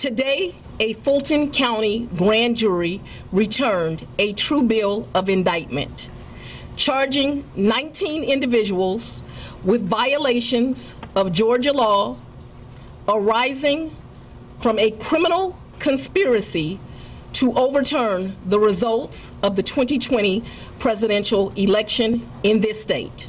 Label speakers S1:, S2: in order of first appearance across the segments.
S1: Today, a Fulton County grand jury returned a true bill of indictment, charging 19 individuals with violations of Georgia law arising from a criminal conspiracy to overturn the results of the 2020 presidential election in this state.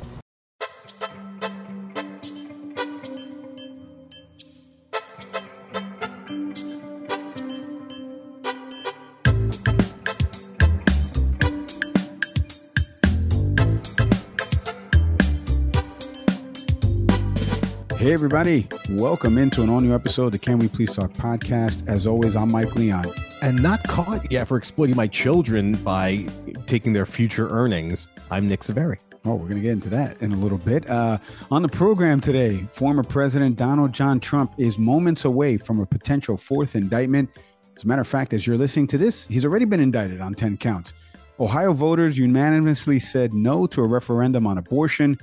S2: Hey, everybody. Welcome into an all new episode of the Can We Please Talk podcast. As always, I'm Mike Leon.
S3: And not caught yet for exploiting my children by taking their future earnings. I'm Nick Saveri.
S2: Oh, we're going to get into that in a little bit. Uh, on the program today, former President Donald John Trump is moments away from a potential fourth indictment. As a matter of fact, as you're listening to this, he's already been indicted on 10 counts. Ohio voters unanimously said no to a referendum on abortion.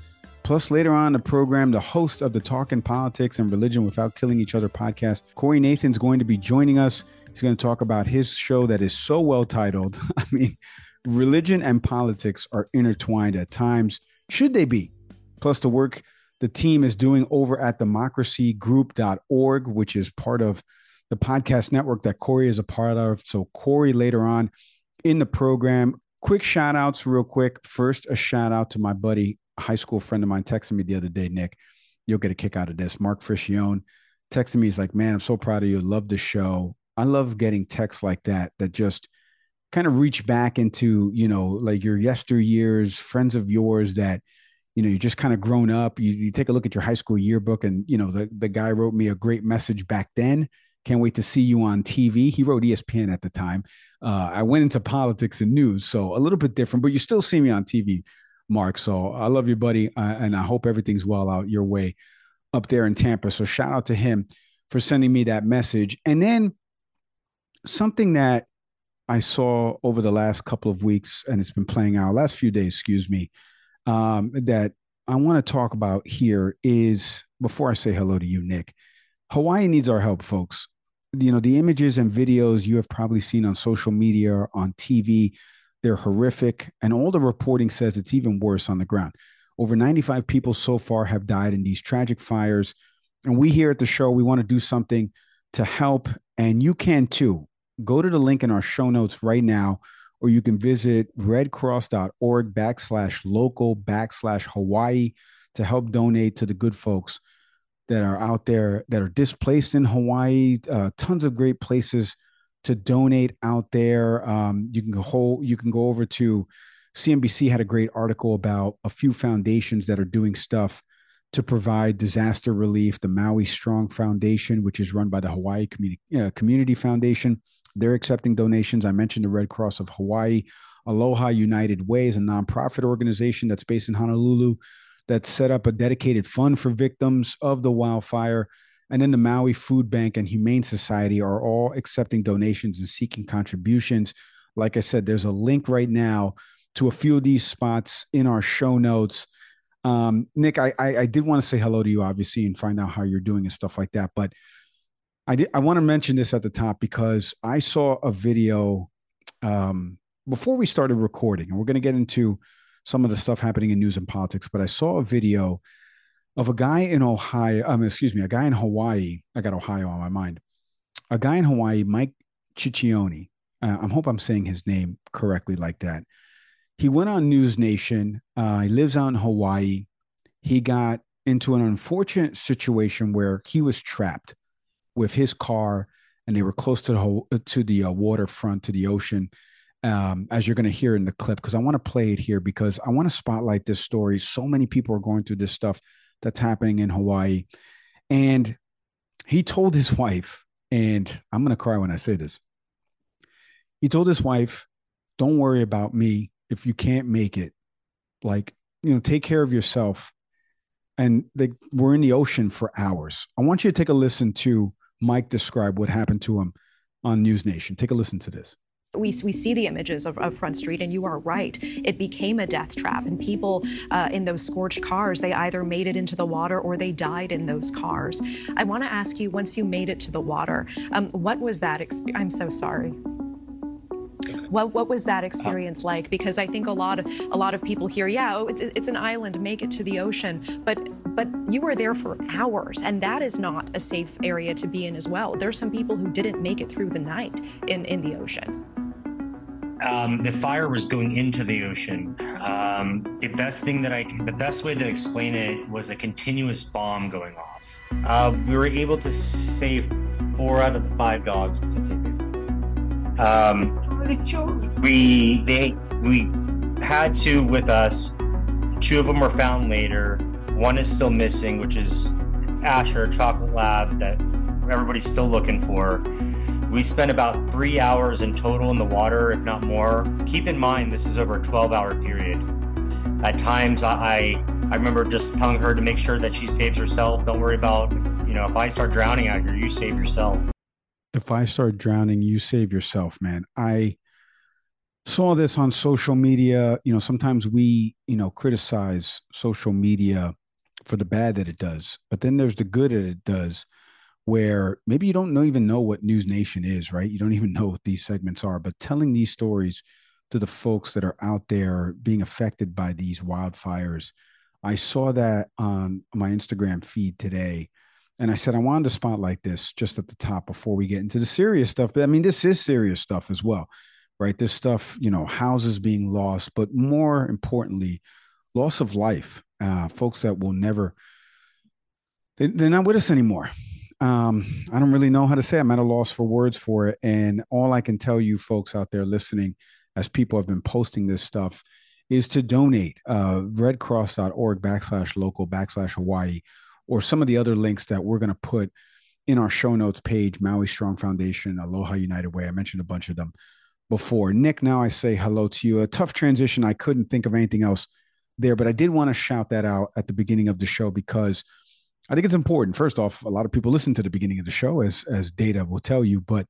S2: Plus, later on the program, the host of the Talking Politics and Religion Without Killing Each Other podcast, Corey Nathan's going to be joining us. He's going to talk about his show that is so well titled. I mean, religion and politics are intertwined at times. Should they be? Plus, the work the team is doing over at democracygroup.org, which is part of the podcast network that Corey is a part of. So, Corey later on in the program. Quick shout outs, real quick. First, a shout out to my buddy high school friend of mine texted me the other day, Nick, you'll get a kick out of this. Mark Friccione texted me. He's like, man, I'm so proud of you. Love the show. I love getting texts like that, that just kind of reach back into, you know, like your yesteryears, friends of yours that, you know, you just kind of grown up. You, you take a look at your high school yearbook and, you know, the, the guy wrote me a great message back then. Can't wait to see you on TV. He wrote ESPN at the time. Uh, I went into politics and news, so a little bit different, but you still see me on TV. Mark. So I love you, buddy, uh, and I hope everything's well out your way up there in Tampa. So shout out to him for sending me that message. And then something that I saw over the last couple of weeks, and it's been playing out last few days, excuse me, um, that I want to talk about here is before I say hello to you, Nick. Hawaii needs our help, folks. You know, the images and videos you have probably seen on social media, on TV, they're horrific. And all the reporting says it's even worse on the ground. Over 95 people so far have died in these tragic fires. And we here at the show, we want to do something to help. And you can too. Go to the link in our show notes right now, or you can visit redcross.org backslash local backslash Hawaii to help donate to the good folks that are out there that are displaced in Hawaii. Uh, tons of great places to donate out there. Um, you can go whole, you can go over to CNBC had a great article about a few foundations that are doing stuff to provide disaster relief. The Maui Strong Foundation, which is run by the Hawaii Community, uh, Community Foundation, they're accepting donations. I mentioned the Red Cross of Hawaii. Aloha United Way is a nonprofit organization that's based in Honolulu that set up a dedicated fund for victims of the wildfire. And then the Maui Food Bank and Humane Society are all accepting donations and seeking contributions. Like I said, there's a link right now to a few of these spots in our show notes. Um, Nick, I, I, I did want to say hello to you, obviously, and find out how you're doing and stuff like that. But I did I want to mention this at the top because I saw a video um, before we started recording, and we're going to get into some of the stuff happening in news and politics. But I saw a video of a guy in Ohio. Um, excuse me, a guy in Hawaii. I got Ohio on my mind. A guy in Hawaii, Mike Ciccione. Uh, I hope I'm saying his name correctly, like that he went on News Nation. Uh, he lives out in Hawaii. He got into an unfortunate situation where he was trapped with his car, and they were close to the to the uh, waterfront, to the ocean. Um, as you're going to hear in the clip, because I want to play it here because I want to spotlight this story. So many people are going through this stuff that's happening in Hawaii, and he told his wife, and I'm going to cry when I say this. He told his wife, "Don't worry about me. If you can't make it like you know take care of yourself. And they we're in the ocean for hours. I want you to take a listen to mike describe what happened to him on news nation. Take a listen to this
S4: we, we see the images of, of, Front Street, and you are right. It became a death trap, and people uh, in those scorched cars, they either made it into the water or they died in those cars. I want to ask you, once you made it to the water, um, what was that experience? I'm so sorry. What what was that experience like? Because I think a lot of a lot of people hear, yeah, oh, it's it's an island, make it to the ocean, but but you were there for hours, and that is not a safe area to be in as well. There's some people who didn't make it through the night in in the ocean.
S5: Um, the fire was going into the ocean. Um, the best thing that I, the best way to explain it was a continuous bomb going off. Uh, we were able to save four out of the five dogs. Um, we they we had two with us. Two of them were found later. One is still missing, which is Asher Chocolate Lab that everybody's still looking for. We spent about three hours in total in the water, if not more. Keep in mind, this is over a 12 hour period. At times, I, I remember just telling her to make sure that she saves herself. Don't worry about, you know, if I start drowning out here, you save yourself
S2: if I start drowning, you save yourself, man. I saw this on social media. You know, sometimes we, you know, criticize social media for the bad that it does, but then there's the good that it does, where maybe you don't know, even know what News Nation is, right? You don't even know what these segments are, but telling these stories to the folks that are out there being affected by these wildfires. I saw that on my Instagram feed today and I said I wanted to spotlight this just at the top before we get into the serious stuff. But I mean, this is serious stuff as well, right? This stuff, you know, houses being lost, but more importantly, loss of life. Uh, folks that will never, they, they're not with us anymore. Um, I don't really know how to say. It. I'm at a loss for words for it. And all I can tell you, folks out there listening, as people have been posting this stuff, is to donate. Uh, redcross.org backslash local backslash Hawaii or some of the other links that we're going to put in our show notes page Maui Strong Foundation, Aloha United Way. I mentioned a bunch of them before. Nick, now I say hello to you. A tough transition. I couldn't think of anything else there, but I did want to shout that out at the beginning of the show because I think it's important. First off, a lot of people listen to the beginning of the show, as as data will tell you, but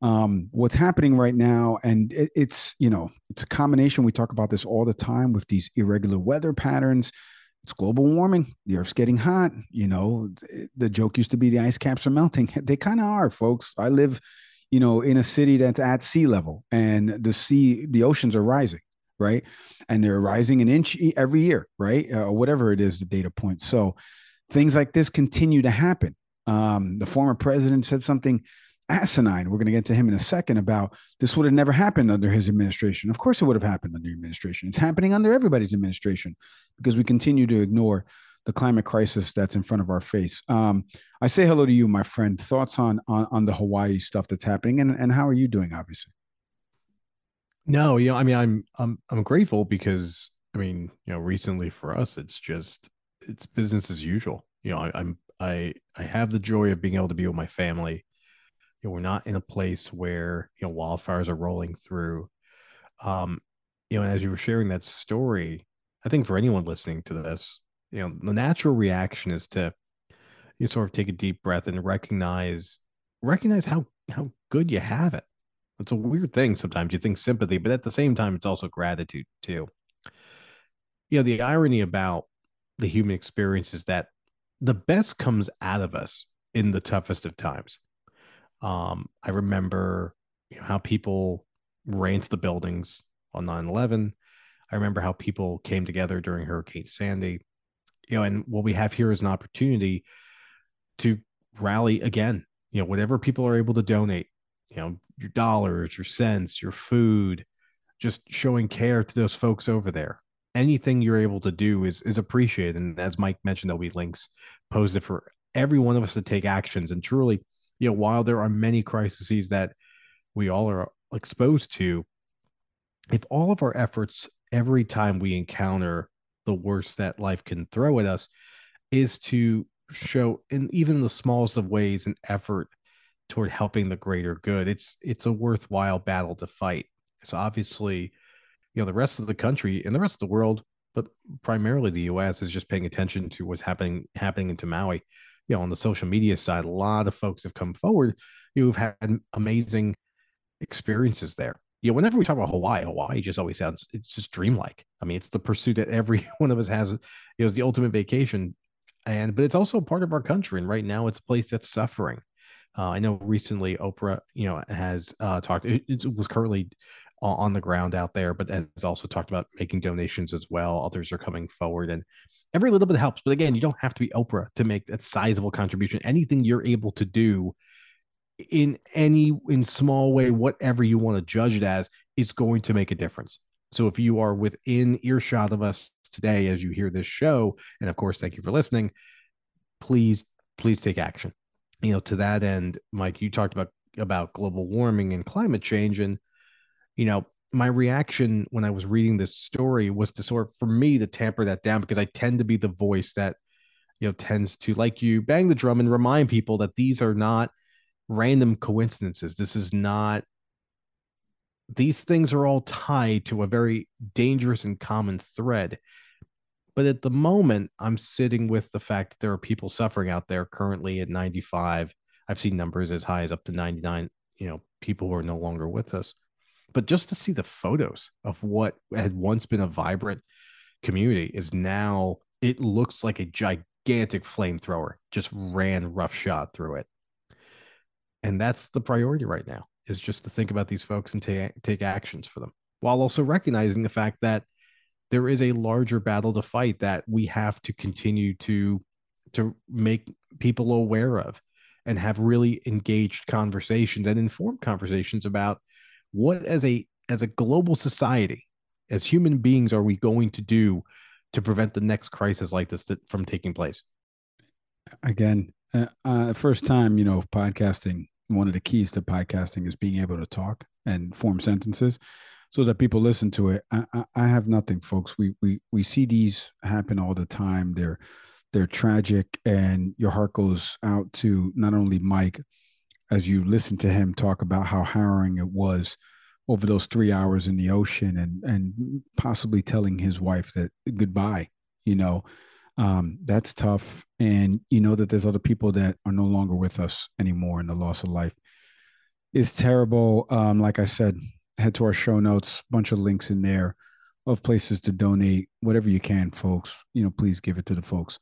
S2: um, what's happening right now, and it, it's you know it's a combination. We talk about this all the time with these irregular weather patterns it's global warming. The Earth's getting hot. You know, the joke used to be the ice caps are melting. They kind of are, folks. I live, you know, in a city that's at sea level, and the sea, the oceans are rising, right? And they're rising an inch every year, right? Uh, or whatever it is, the data point. So things like this continue to happen. Um, the former president said something asinine. We're going to get to him in a second about this would have never happened under his administration. Of course, it would have happened under administration. It's happening under everybody's administration because we continue to ignore the climate crisis that's in front of our face. Um, I say hello to you, my friend. Thoughts on on, on the Hawaii stuff that's happening, and, and how are you doing? Obviously.
S3: No, you know, I mean, I'm I'm I'm grateful because I mean, you know, recently for us, it's just it's business as usual. You know, I, I'm I I have the joy of being able to be with my family. You know, we're not in a place where you know wildfires are rolling through. Um, you know, as you were sharing that story, I think for anyone listening to this, you know, the natural reaction is to you sort of take a deep breath and recognize recognize how how good you have it. It's a weird thing sometimes. You think sympathy, but at the same time, it's also gratitude too. You know, the irony about the human experience is that the best comes out of us in the toughest of times. Um, I remember you know, how people ran to the buildings on 9 11. I remember how people came together during Hurricane Sandy. You know, and what we have here is an opportunity to rally again. You know, whatever people are able to donate, you know, your dollars, your cents, your food, just showing care to those folks over there. Anything you're able to do is is appreciated. And as Mike mentioned, there'll be links posted for every one of us to take actions. And truly, you know, while there are many crises that we all are exposed to, if all of our efforts every time we encounter the worst that life can throw at us is to show in even the smallest of ways an effort toward helping the greater good it's it's a worthwhile battle to fight so obviously you know the rest of the country and the rest of the world but primarily the us is just paying attention to what's happening happening into maui you know on the social media side a lot of folks have come forward who've had amazing experiences there you know, whenever we talk about Hawaii, Hawaii just always sounds it's just dreamlike. I mean, it's the pursuit that every one of us has. It was the ultimate vacation, and but it's also part of our country. And right now, it's a place that's suffering. Uh, I know recently Oprah, you know, has uh, talked. It, it, was currently on the ground out there, but has also talked about making donations as well. Others are coming forward, and every little bit helps. But again, you don't have to be Oprah to make that sizable contribution. Anything you're able to do in any in small way whatever you want to judge it as is going to make a difference so if you are within earshot of us today as you hear this show and of course thank you for listening please please take action you know to that end mike you talked about about global warming and climate change and you know my reaction when i was reading this story was to sort of for me to tamper that down because i tend to be the voice that you know tends to like you bang the drum and remind people that these are not random coincidences. This is not, these things are all tied to a very dangerous and common thread. But at the moment, I'm sitting with the fact that there are people suffering out there currently at 95. I've seen numbers as high as up to 99, you know, people who are no longer with us. But just to see the photos of what had once been a vibrant community is now, it looks like a gigantic flamethrower just ran roughshod through it. And that's the priority right now is just to think about these folks and take take actions for them while also recognizing the fact that there is a larger battle to fight that we have to continue to to make people aware of and have really engaged conversations and informed conversations about what as a as a global society as human beings are we going to do to prevent the next crisis like this to, from taking place
S2: again uh, uh, first time, you know, podcasting, one of the keys to podcasting is being able to talk and form sentences so that people listen to it. I, I, I have nothing, folks. We, we, we see these happen all the time. They're, they're tragic and your heart goes out to not only Mike, as you listen to him talk about how harrowing it was over those three hours in the ocean and, and possibly telling his wife that goodbye, you know, um, that's tough. And you know that there's other people that are no longer with us anymore, and the loss of life is terrible. Um, like I said, head to our show notes, bunch of links in there of places to donate, whatever you can, folks. You know, please give it to the folks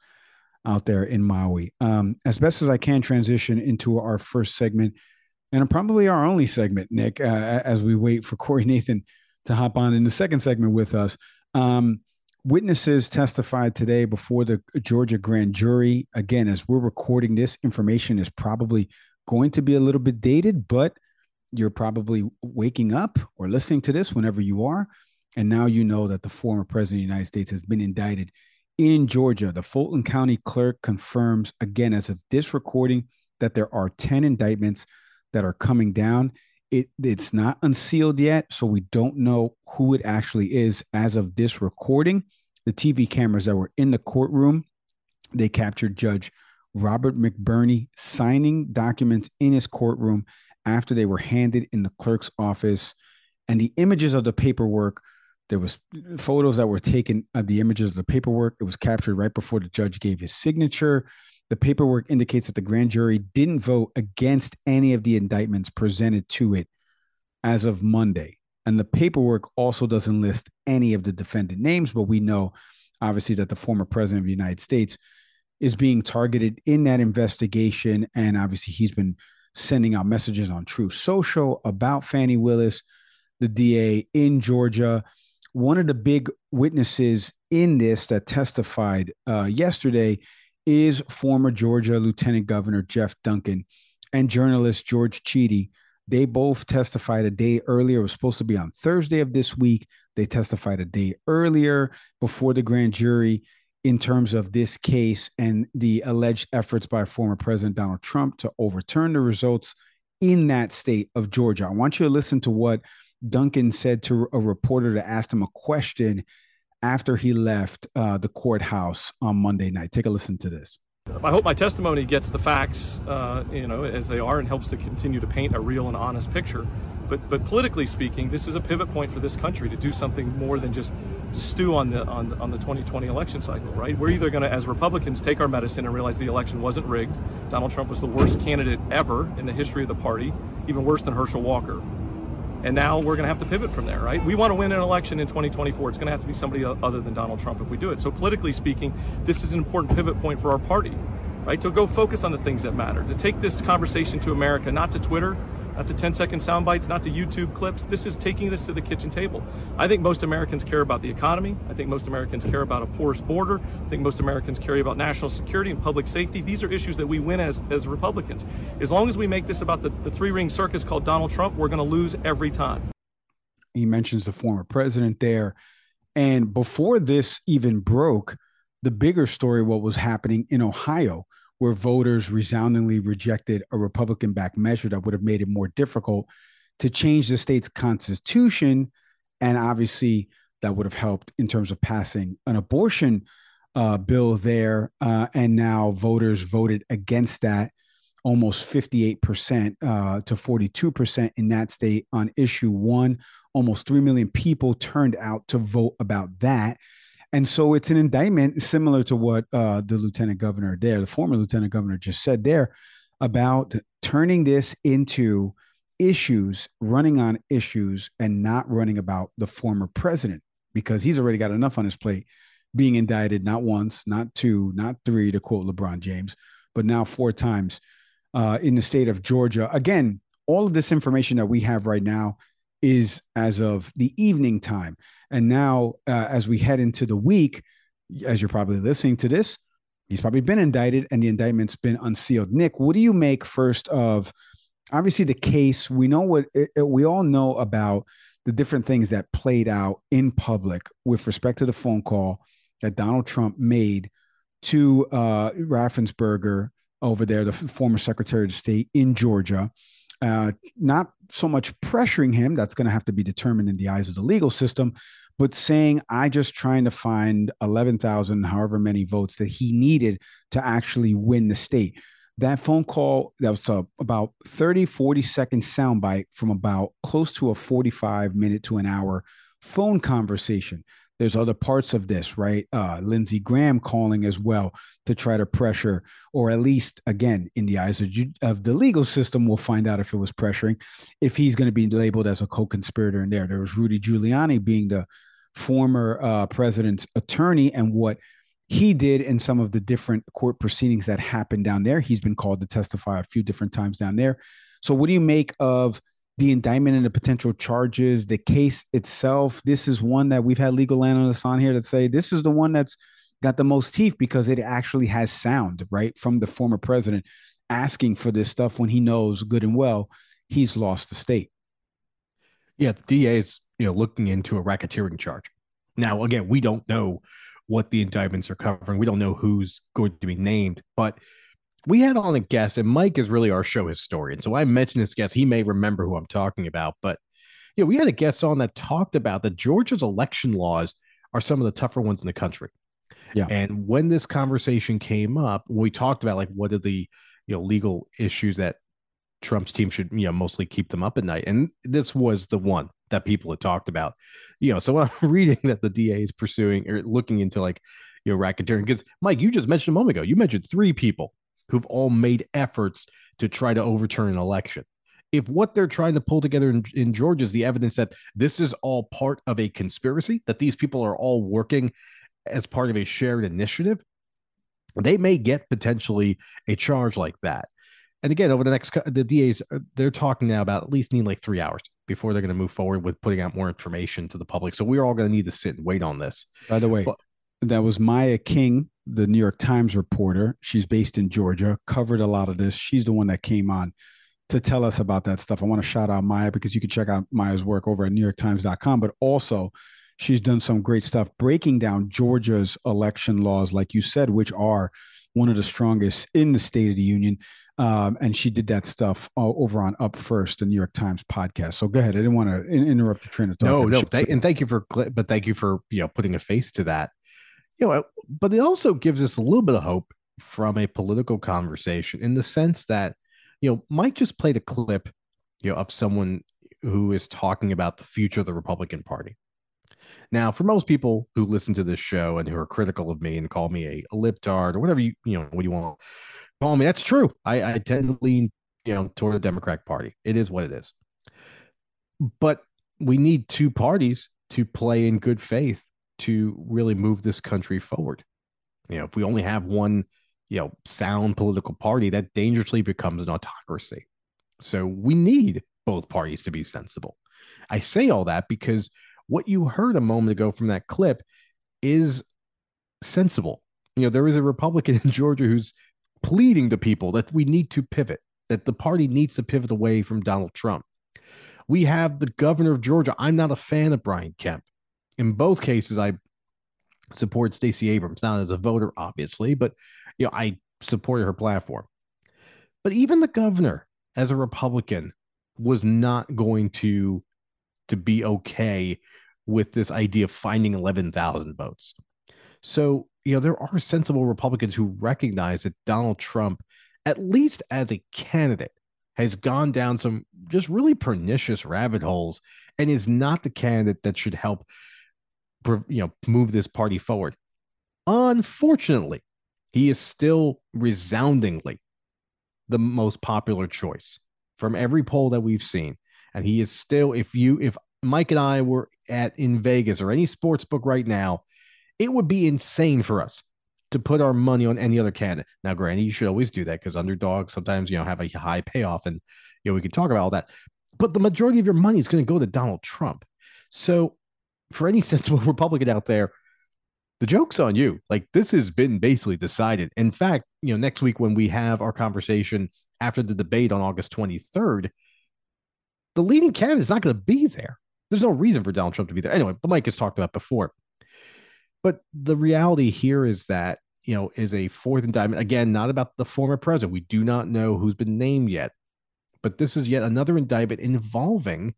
S2: out there in Maui. Um, as best as I can, transition into our first segment, and probably our only segment, Nick, uh, as we wait for Corey Nathan to hop on in the second segment with us. Um, Witnesses testified today before the Georgia grand jury. Again, as we're recording this, information is probably going to be a little bit dated, but you're probably waking up or listening to this whenever you are. And now you know that the former president of the United States has been indicted in Georgia. The Fulton County clerk confirms, again, as of this recording, that there are 10 indictments that are coming down. It, it's not unsealed yet, so we don't know who it actually is as of this recording. The TV cameras that were in the courtroom they captured Judge Robert McBurney signing documents in his courtroom after they were handed in the clerk's office. And the images of the paperwork, there was photos that were taken of the images of the paperwork. It was captured right before the judge gave his signature. The paperwork indicates that the grand jury didn't vote against any of the indictments presented to it as of Monday. And the paperwork also doesn't list any of the defendant names, but we know obviously that the former president of the United States is being targeted in that investigation. And obviously, he's been sending out messages on Truth Social about Fani Willis, the DA in Georgia. One of the big witnesses in this that testified uh, yesterday is former Georgia Lieutenant Governor Jeff Duncan and journalist George Chidi. They both testified a day earlier. It was supposed to be on Thursday of this week. They testified a day earlier before the grand jury in terms of this case and the alleged efforts by former President Donald Trump to overturn the results in that state of Georgia. I want you to listen to what Duncan said to a reporter that asked him a question after he left uh, the courthouse on Monday night. Take a listen to this.
S6: I hope my testimony gets the facts, uh, you know, as they are, and helps to continue to paint a real and honest picture. But but politically speaking, this is a pivot point for this country to do something more than just stew on the on on the 2020 election cycle, right? We're either going to, as Republicans, take our medicine and realize the election wasn't rigged. Donald Trump was the worst candidate ever in the history of the party, even worse than Herschel Walker. And now we're going to have to pivot from there, right? We want to win an election in 2024. It's going to have to be somebody other than Donald Trump if we do it. So politically speaking, this is an important pivot point for our party, right? To go focus on the things that matter. To take this conversation to America, not to Twitter, not to 10 second sound bites, not to YouTube clips. This is taking this to the kitchen table. I think most Americans care about the economy. I think most Americans care about a porous border. I think most Americans care about national security and public safety. These are issues that we win as, as Republicans. As long as we make this about the, the three ring circus called Donald Trump, we're going to lose every time.
S2: He mentions the former president there. And before this even broke, the bigger story, what was happening in Ohio, where voters resoundingly rejected a Republican backed measure that would have made it more difficult to change the state's constitution. And obviously, that would have helped in terms of passing an abortion uh, bill there. Uh, and now voters voted against that almost 58% uh, to 42% in that state on issue one. Almost 3 million people turned out to vote about that. And so it's an indictment similar to what uh, the lieutenant governor there, the former lieutenant governor, just said there about turning this into issues, running on issues, and not running about the former president because he's already got enough on his plate being indicted not once, not two, not three, to quote LeBron James, but now four times uh, in the state of Georgia. Again, all of this information that we have right now is as of the evening time. And now, uh, as we head into the week, as you're probably listening to this, he's probably been indicted and the indictment's been unsealed. Nick, what do you make first of obviously the case? We know what it, it, we all know about the different things that played out in public with respect to the phone call that Donald Trump made to uh, Raffensperger over there, the former Secretary of State in Georgia uh, not so much pressuring him, that's going to have to be determined in the eyes of the legal system, but saying, I just trying to find 11,000, however many votes that he needed to actually win the state. That phone call, that was a, about 30, 40 second soundbite from about close to a 45 minute to an hour phone conversation there's other parts of this, right? Uh, Lindsey Graham calling as well to try to pressure, or at least, again, in the eyes of, of the legal system, we'll find out if it was pressuring, if he's going to be labeled as a co conspirator in there. There was Rudy Giuliani being the former uh, president's attorney and what he did in some of the different court proceedings that happened down there. He's been called to testify a few different times down there. So, what do you make of? The indictment and the potential charges, the case itself. This is one that we've had legal analysts on here that say this is the one that's got the most teeth because it actually has sound, right? From the former president asking for this stuff when he knows good and well he's lost the state.
S3: Yeah, the DA is, you know, looking into a racketeering charge. Now, again, we don't know what the indictments are covering. We don't know who's going to be named, but we had on a guest, and Mike is really our show historian. So I mentioned this guest. He may remember who I'm talking about, but yeah, we had a guest on that talked about that Georgia's election laws are some of the tougher ones in the country. Yeah. And when this conversation came up, we talked about like what are the you know legal issues that Trump's team should you know mostly keep them up at night, and this was the one that people had talked about. You know, so I'm reading that the DA is pursuing or looking into like you know racketeering because Mike, you just mentioned a moment ago, you mentioned three people who've all made efforts to try to overturn an election. If what they're trying to pull together in, in Georgia is the evidence that this is all part of a conspiracy, that these people are all working as part of a shared initiative, they may get potentially a charge like that. And again, over the next, the DAs, uh, they're talking now about at least need like three hours before they're going to move forward with putting out more information to the public. So we're all going to need to sit and wait on this.
S2: By the way, but, that was Maya King, the New York Times reporter. She's based in Georgia, covered a lot of this. She's the one that came on to tell us about that stuff. I want to shout out Maya because you can check out Maya's work over at NewYorkTimes.com, but also she's done some great stuff breaking down Georgia's election laws, like you said, which are one of the strongest in the State of the Union. Um, and she did that stuff uh, over on Up First, the New York Times podcast. So go ahead. I didn't want to in- interrupt your train of thought.
S3: No, no, th- and thank you for, but thank you for you know putting a face to that. You know, but it also gives us a little bit of hope from a political conversation in the sense that you know Mike just played a clip, you know, of someone who is talking about the future of the Republican Party. Now, for most people who listen to this show and who are critical of me and call me a, a libtard or whatever you you know what you want call me, that's true. I, I tend to lean you know toward the Democratic Party. It is what it is. But we need two parties to play in good faith to really move this country forward. You know, if we only have one, you know, sound political party, that dangerously becomes an autocracy. So we need both parties to be sensible. I say all that because what you heard a moment ago from that clip is sensible. You know, there is a Republican in Georgia who's pleading to people that we need to pivot, that the party needs to pivot away from Donald Trump. We have the governor of Georgia. I'm not a fan of Brian Kemp. In both cases, I support Stacey Abrams, not as a voter, obviously, but you know, I supported her platform. But even the governor, as a Republican, was not going to to be okay with this idea of finding 11,000 votes. So, you know, there are sensible Republicans who recognize that Donald Trump, at least as a candidate, has gone down some just really pernicious rabbit holes and is not the candidate that should help you know move this party forward. Unfortunately, he is still resoundingly the most popular choice from every poll that we've seen and he is still if you if Mike and I were at in Vegas or any sports book right now, it would be insane for us to put our money on any other candidate. Now, granted, you should always do that because underdogs sometimes you know have a high payoff, and you know we can talk about all that. But the majority of your money is going to go to Donald Trump. So, for any sensible Republican out there, the joke's on you. Like this has been basically decided. In fact, you know, next week when we have our conversation after the debate on August 23rd, the leading candidate is not going to be there. There's no reason for Donald Trump to be there. Anyway, the Mike has talked about before. But the reality here is that, you know, is a fourth indictment. Again, not about the former president. We do not know who's been named yet. But this is yet another indictment involving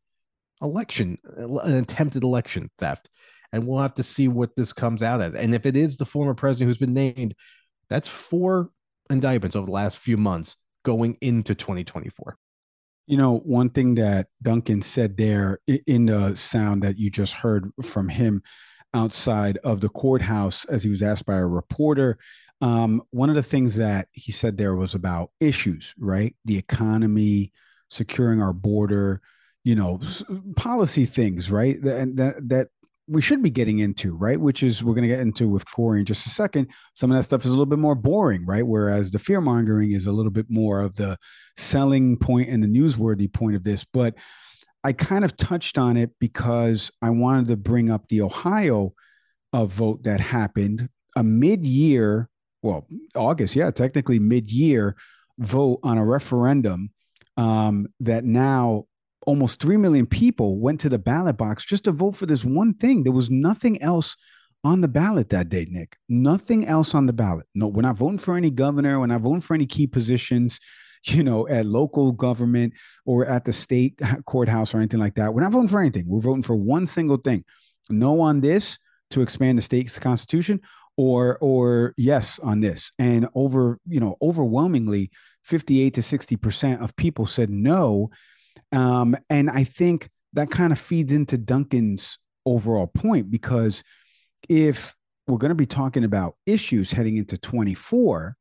S3: election, an attempted election theft. And we'll have to see what this comes out at. And if it is the former president who's been named, that's four indictments over the last few months going into 2024.
S2: You know, one thing that Duncan said there in the sound that you just heard from him outside of the courthouse as he was asked by a reporter. Um, one of the things that he said there was about issues, right? The economy, securing our border, you know, policy things, right? And that, that we should be getting into, right? Which is we're going to get into with Corey in just a second. Some of that stuff is a little bit more boring, right? Whereas the fear mongering is a little bit more of the selling point and the newsworthy point of this. But I kind of touched on it because I wanted to bring up the Ohio uh, vote that happened a mid-year, well, August, yeah, technically mid-year vote on a referendum um, that now almost 3 million people went to the ballot box just to vote for this one thing. There was nothing else on the ballot that day, Nick. Nothing else on the ballot. No, we're not voting for any governor. We're not voting for any key positions, you know, at local government or at the state courthouse or anything like that. We're not voting for anything. We're voting for one single thing no on this to expand the state's constitution or or yes on this and over you know overwhelmingly 58 to 60 percent of people said no um, and i think that kind of feeds into duncan's overall point because if we're going to be talking about issues heading into 24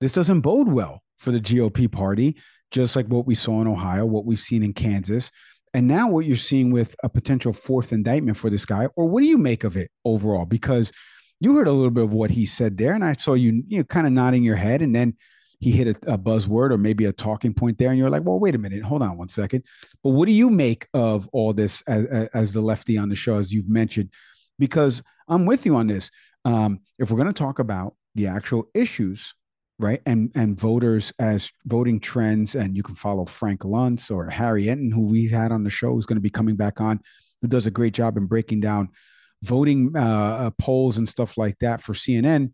S2: this doesn't bode well for the gop party just like what we saw in ohio what we've seen in kansas. And now what you're seeing with a potential fourth indictment for this guy or what do you make of it overall? Because you heard a little bit of what he said there, and I saw you, you know, kind of nodding your head, and then he hit a, a, buzzword or maybe a talking point there, and you're like, well, wait a minute, hold on one second. But what do you make of all this as, as the lefty on the show, as you've mentioned? Because I'm with you on this. Um, if we're going to talk about the actual issues, right, and and voters as voting trends, and you can follow Frank Luntz or Harry Enten, who we had on the show, who's going to be coming back on, who does a great job in breaking down voting uh, uh, polls and stuff like that for CNN,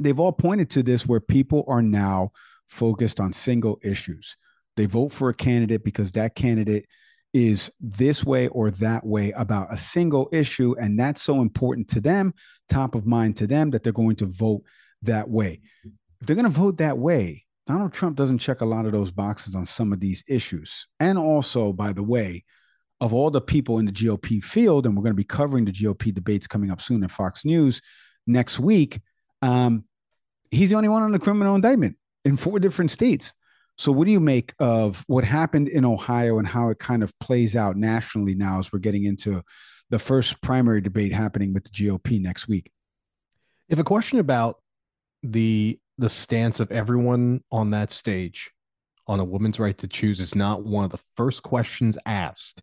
S2: they've all pointed to this where people are now focused on single issues. They vote for a candidate because that candidate is this way or that way about a single issue. And that's so important to them, top of mind to them, that they're going to vote that way. If they're going to vote that way, Donald Trump doesn't check a lot of those boxes on some of these issues. And also, by the way, of all the people in the GOP field, and we're going to be covering the GOP debates coming up soon at Fox News next week. Um, he's the only one on the criminal indictment in four different states. So, what do you make of what happened in Ohio and how it kind of plays out nationally now as we're getting into the first primary debate happening with the GOP next week?
S3: If a question about the the stance of everyone on that stage on a woman's right to choose is not one of the first questions asked,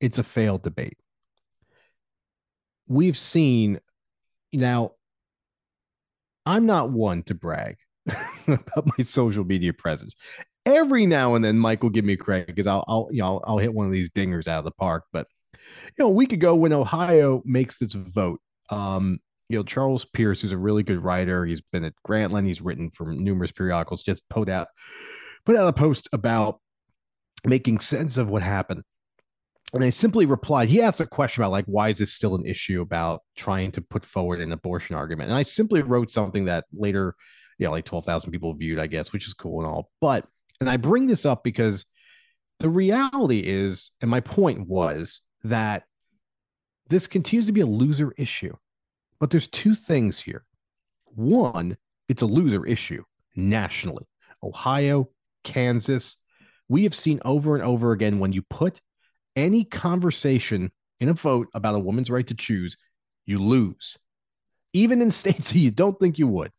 S3: it's a failed debate. We've seen now, I'm not one to brag about my social media presence. Every now and then, Mike will give me credit because I'll, I'll, you know, I'll, hit one of these dingers out of the park. But you know, a week ago when Ohio makes this vote, um, you know, Charles Pierce is a really good writer. He's been at Grantland. He's written for numerous periodicals. Just put out put out a post about making sense of what happened and I simply replied, he asked a question about like, why is this still an issue about trying to put forward an abortion argument? And I simply wrote something that later, you know, like 12,000 people viewed, I guess, which is cool and all. But, and I bring this up because the reality is, and my point was that this continues to be a loser issue. But there's two things here. One, it's a loser issue nationally. Ohio, Kansas, we have seen over and over again when you put any conversation in a vote about a woman's right to choose, you lose, even in states that you don't think you would.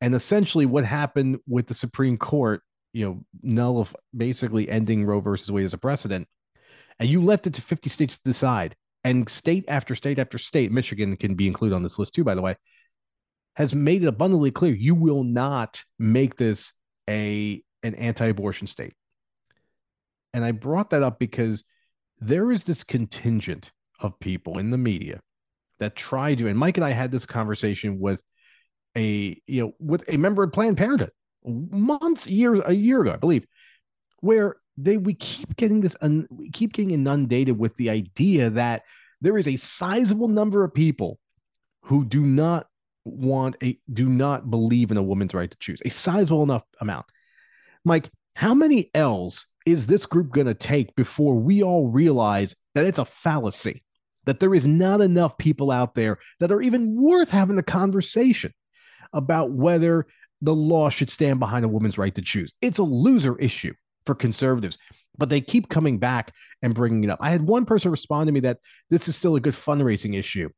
S3: And essentially, what happened with the Supreme Court, you know, null basically ending Roe versus Wade as a precedent, and you left it to 50 states to decide. And state after state after state, Michigan can be included on this list too, by the way, has made it abundantly clear you will not make this a an anti-abortion state. And I brought that up because there is this contingent of people in the media that try to, and Mike and I had this conversation with a, you know, with a member of Planned Parenthood months, years, a year ago, I believe, where they, we keep getting this, un, we keep getting inundated with the idea that there is a sizable number of people who do not want a, do not believe in a woman's right to choose, a sizable enough amount. Mike, how many L's is this group going to take before we all realize that it's a fallacy, that there is not enough people out there that are even worth having the conversation about whether the law should stand behind a woman's right to choose? It's a loser issue for conservatives, but they keep coming back and bringing it up. I had one person respond to me that this is still a good fundraising issue.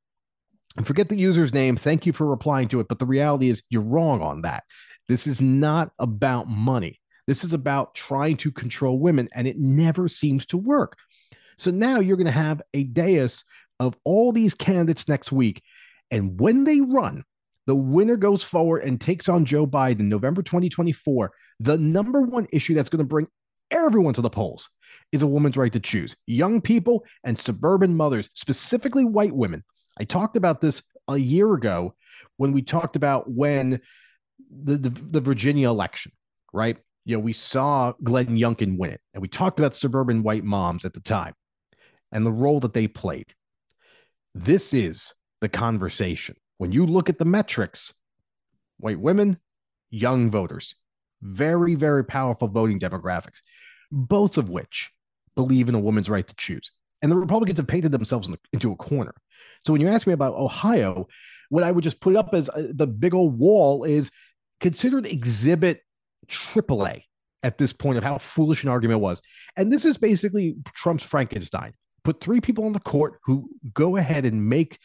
S3: And forget the user's name. Thank you for replying to it. But the reality is, you're wrong on that. This is not about money. This is about trying to control women, and it never seems to work. So now you're going to have a dais of all these candidates next week. And when they run, the winner goes forward and takes on Joe Biden November 2024. The number one issue that's going to bring everyone to the polls is a woman's right to choose. Young people and suburban mothers, specifically white women. I talked about this a year ago when we talked about when the, the, the Virginia election, right? You know, we saw Glenn Youngkin win it, and we talked about suburban white moms at the time and the role that they played. This is the conversation when you look at the metrics, white women, young voters, very, very powerful voting demographics, both of which believe in a woman's right to choose. And the Republicans have painted themselves in the, into a corner. So when you ask me about Ohio, what I would just put up as uh, the big old wall is considered exhibit AAA at this point of how foolish an argument was. And this is basically Trump's Frankenstein. Put three people on the court who go ahead and make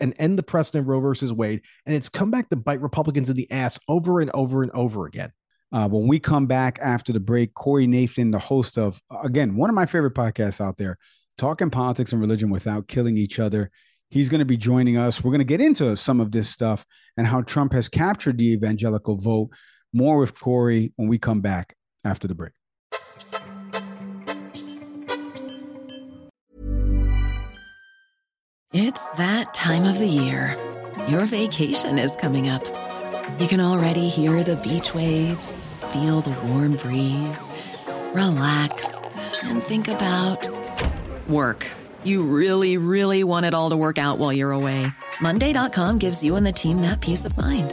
S3: and end the precedent Roe versus Wade, and it's come back to bite Republicans in the ass over and over and over again.
S2: Uh, when we come back after the break, Corey Nathan, the host of, again, one of my favorite podcasts out there, Talking Politics and Religion Without Killing Each Other. He's going to be joining us. We're going to get into some of this stuff and how Trump has captured the evangelical vote. More with Corey when we come back after the break.
S7: It's that time of the year. Your vacation is coming up. You can already hear the beach waves, feel the warm breeze, relax, and think about work. You really, really want it all to work out while you're away. Monday.com gives you and the team that peace of mind.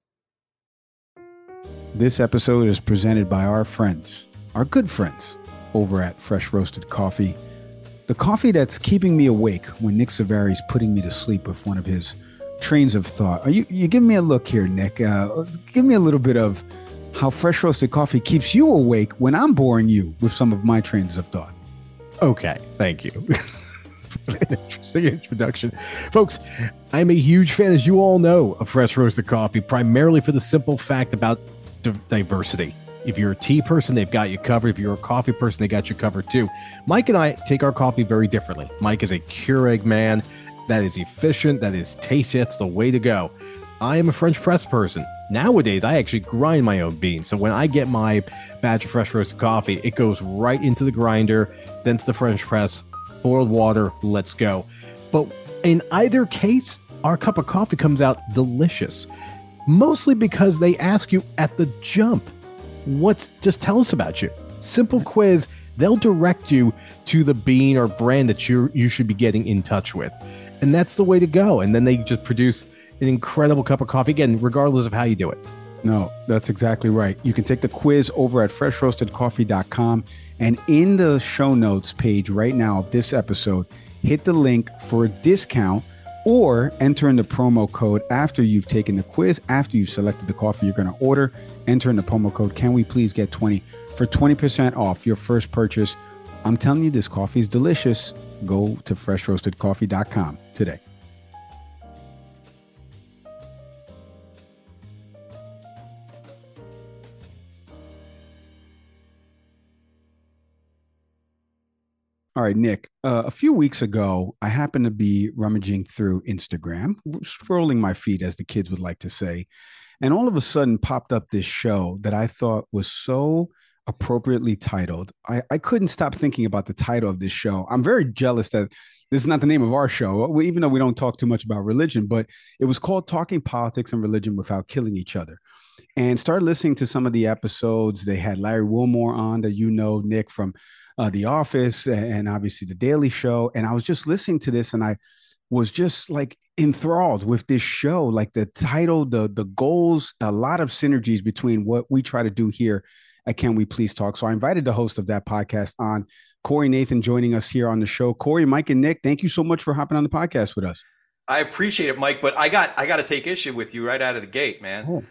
S2: This episode is presented by our friends, our good friends, over at Fresh Roasted Coffee. The coffee that's keeping me awake when Nick Savari's putting me to sleep with one of his trains of thought. Are you you give me a look here, Nick? Uh, give me a little bit of how Fresh Roasted Coffee keeps you awake when I'm boring you with some of my trains of thought.
S3: Okay, thank you. interesting introduction. Folks, I'm a huge fan, as you all know, of fresh roasted coffee, primarily for the simple fact about diversity. If you're a tea person, they've got you covered. If you're a coffee person, they got you covered too. Mike and I take our coffee very differently. Mike is a Keurig man that is efficient, that is tasty. That's the way to go. I am a French press person. Nowadays, I actually grind my own beans. So when I get my batch of fresh roasted coffee, it goes right into the grinder, then to the French press, boiled water, let's go. But in either case, our cup of coffee comes out delicious mostly because they ask you at the jump, what's just tell us about you. Simple quiz, they'll direct you to the bean or brand that you you should be getting in touch with. And that's the way to go. And then they just produce an incredible cup of coffee again, regardless of how you do it.
S2: No, that's exactly right. You can take the quiz over at freshroastedcoffee.com and in the show notes page right now of this episode, hit the link for a discount or enter in the promo code after you've taken the quiz, after you've selected the coffee you're going to order. Enter in the promo code, can we please get 20 for 20% off your first purchase? I'm telling you, this coffee is delicious. Go to freshroastedcoffee.com today. All right, Nick. Uh, a few weeks ago, I happened to be rummaging through Instagram, scrolling my feed, as the kids would like to say, and all of a sudden popped up this show that I thought was so appropriately titled. I, I couldn't stop thinking about the title of this show. I'm very jealous that this is not the name of our show, even though we don't talk too much about religion, but it was called Talking Politics and Religion Without Killing Each Other. And started listening to some of the episodes. They had Larry Wilmore on that you know, Nick, from uh, The Office and obviously The Daily Show. And I was just listening to this and I was just like enthralled with this show like the title the the goals a lot of synergies between what we try to do here at can we please talk so i invited the host of that podcast on corey nathan joining us here on the show corey mike and nick thank you so much for hopping on the podcast with us
S8: i appreciate it mike but i got i got to take issue with you right out of the gate man oh.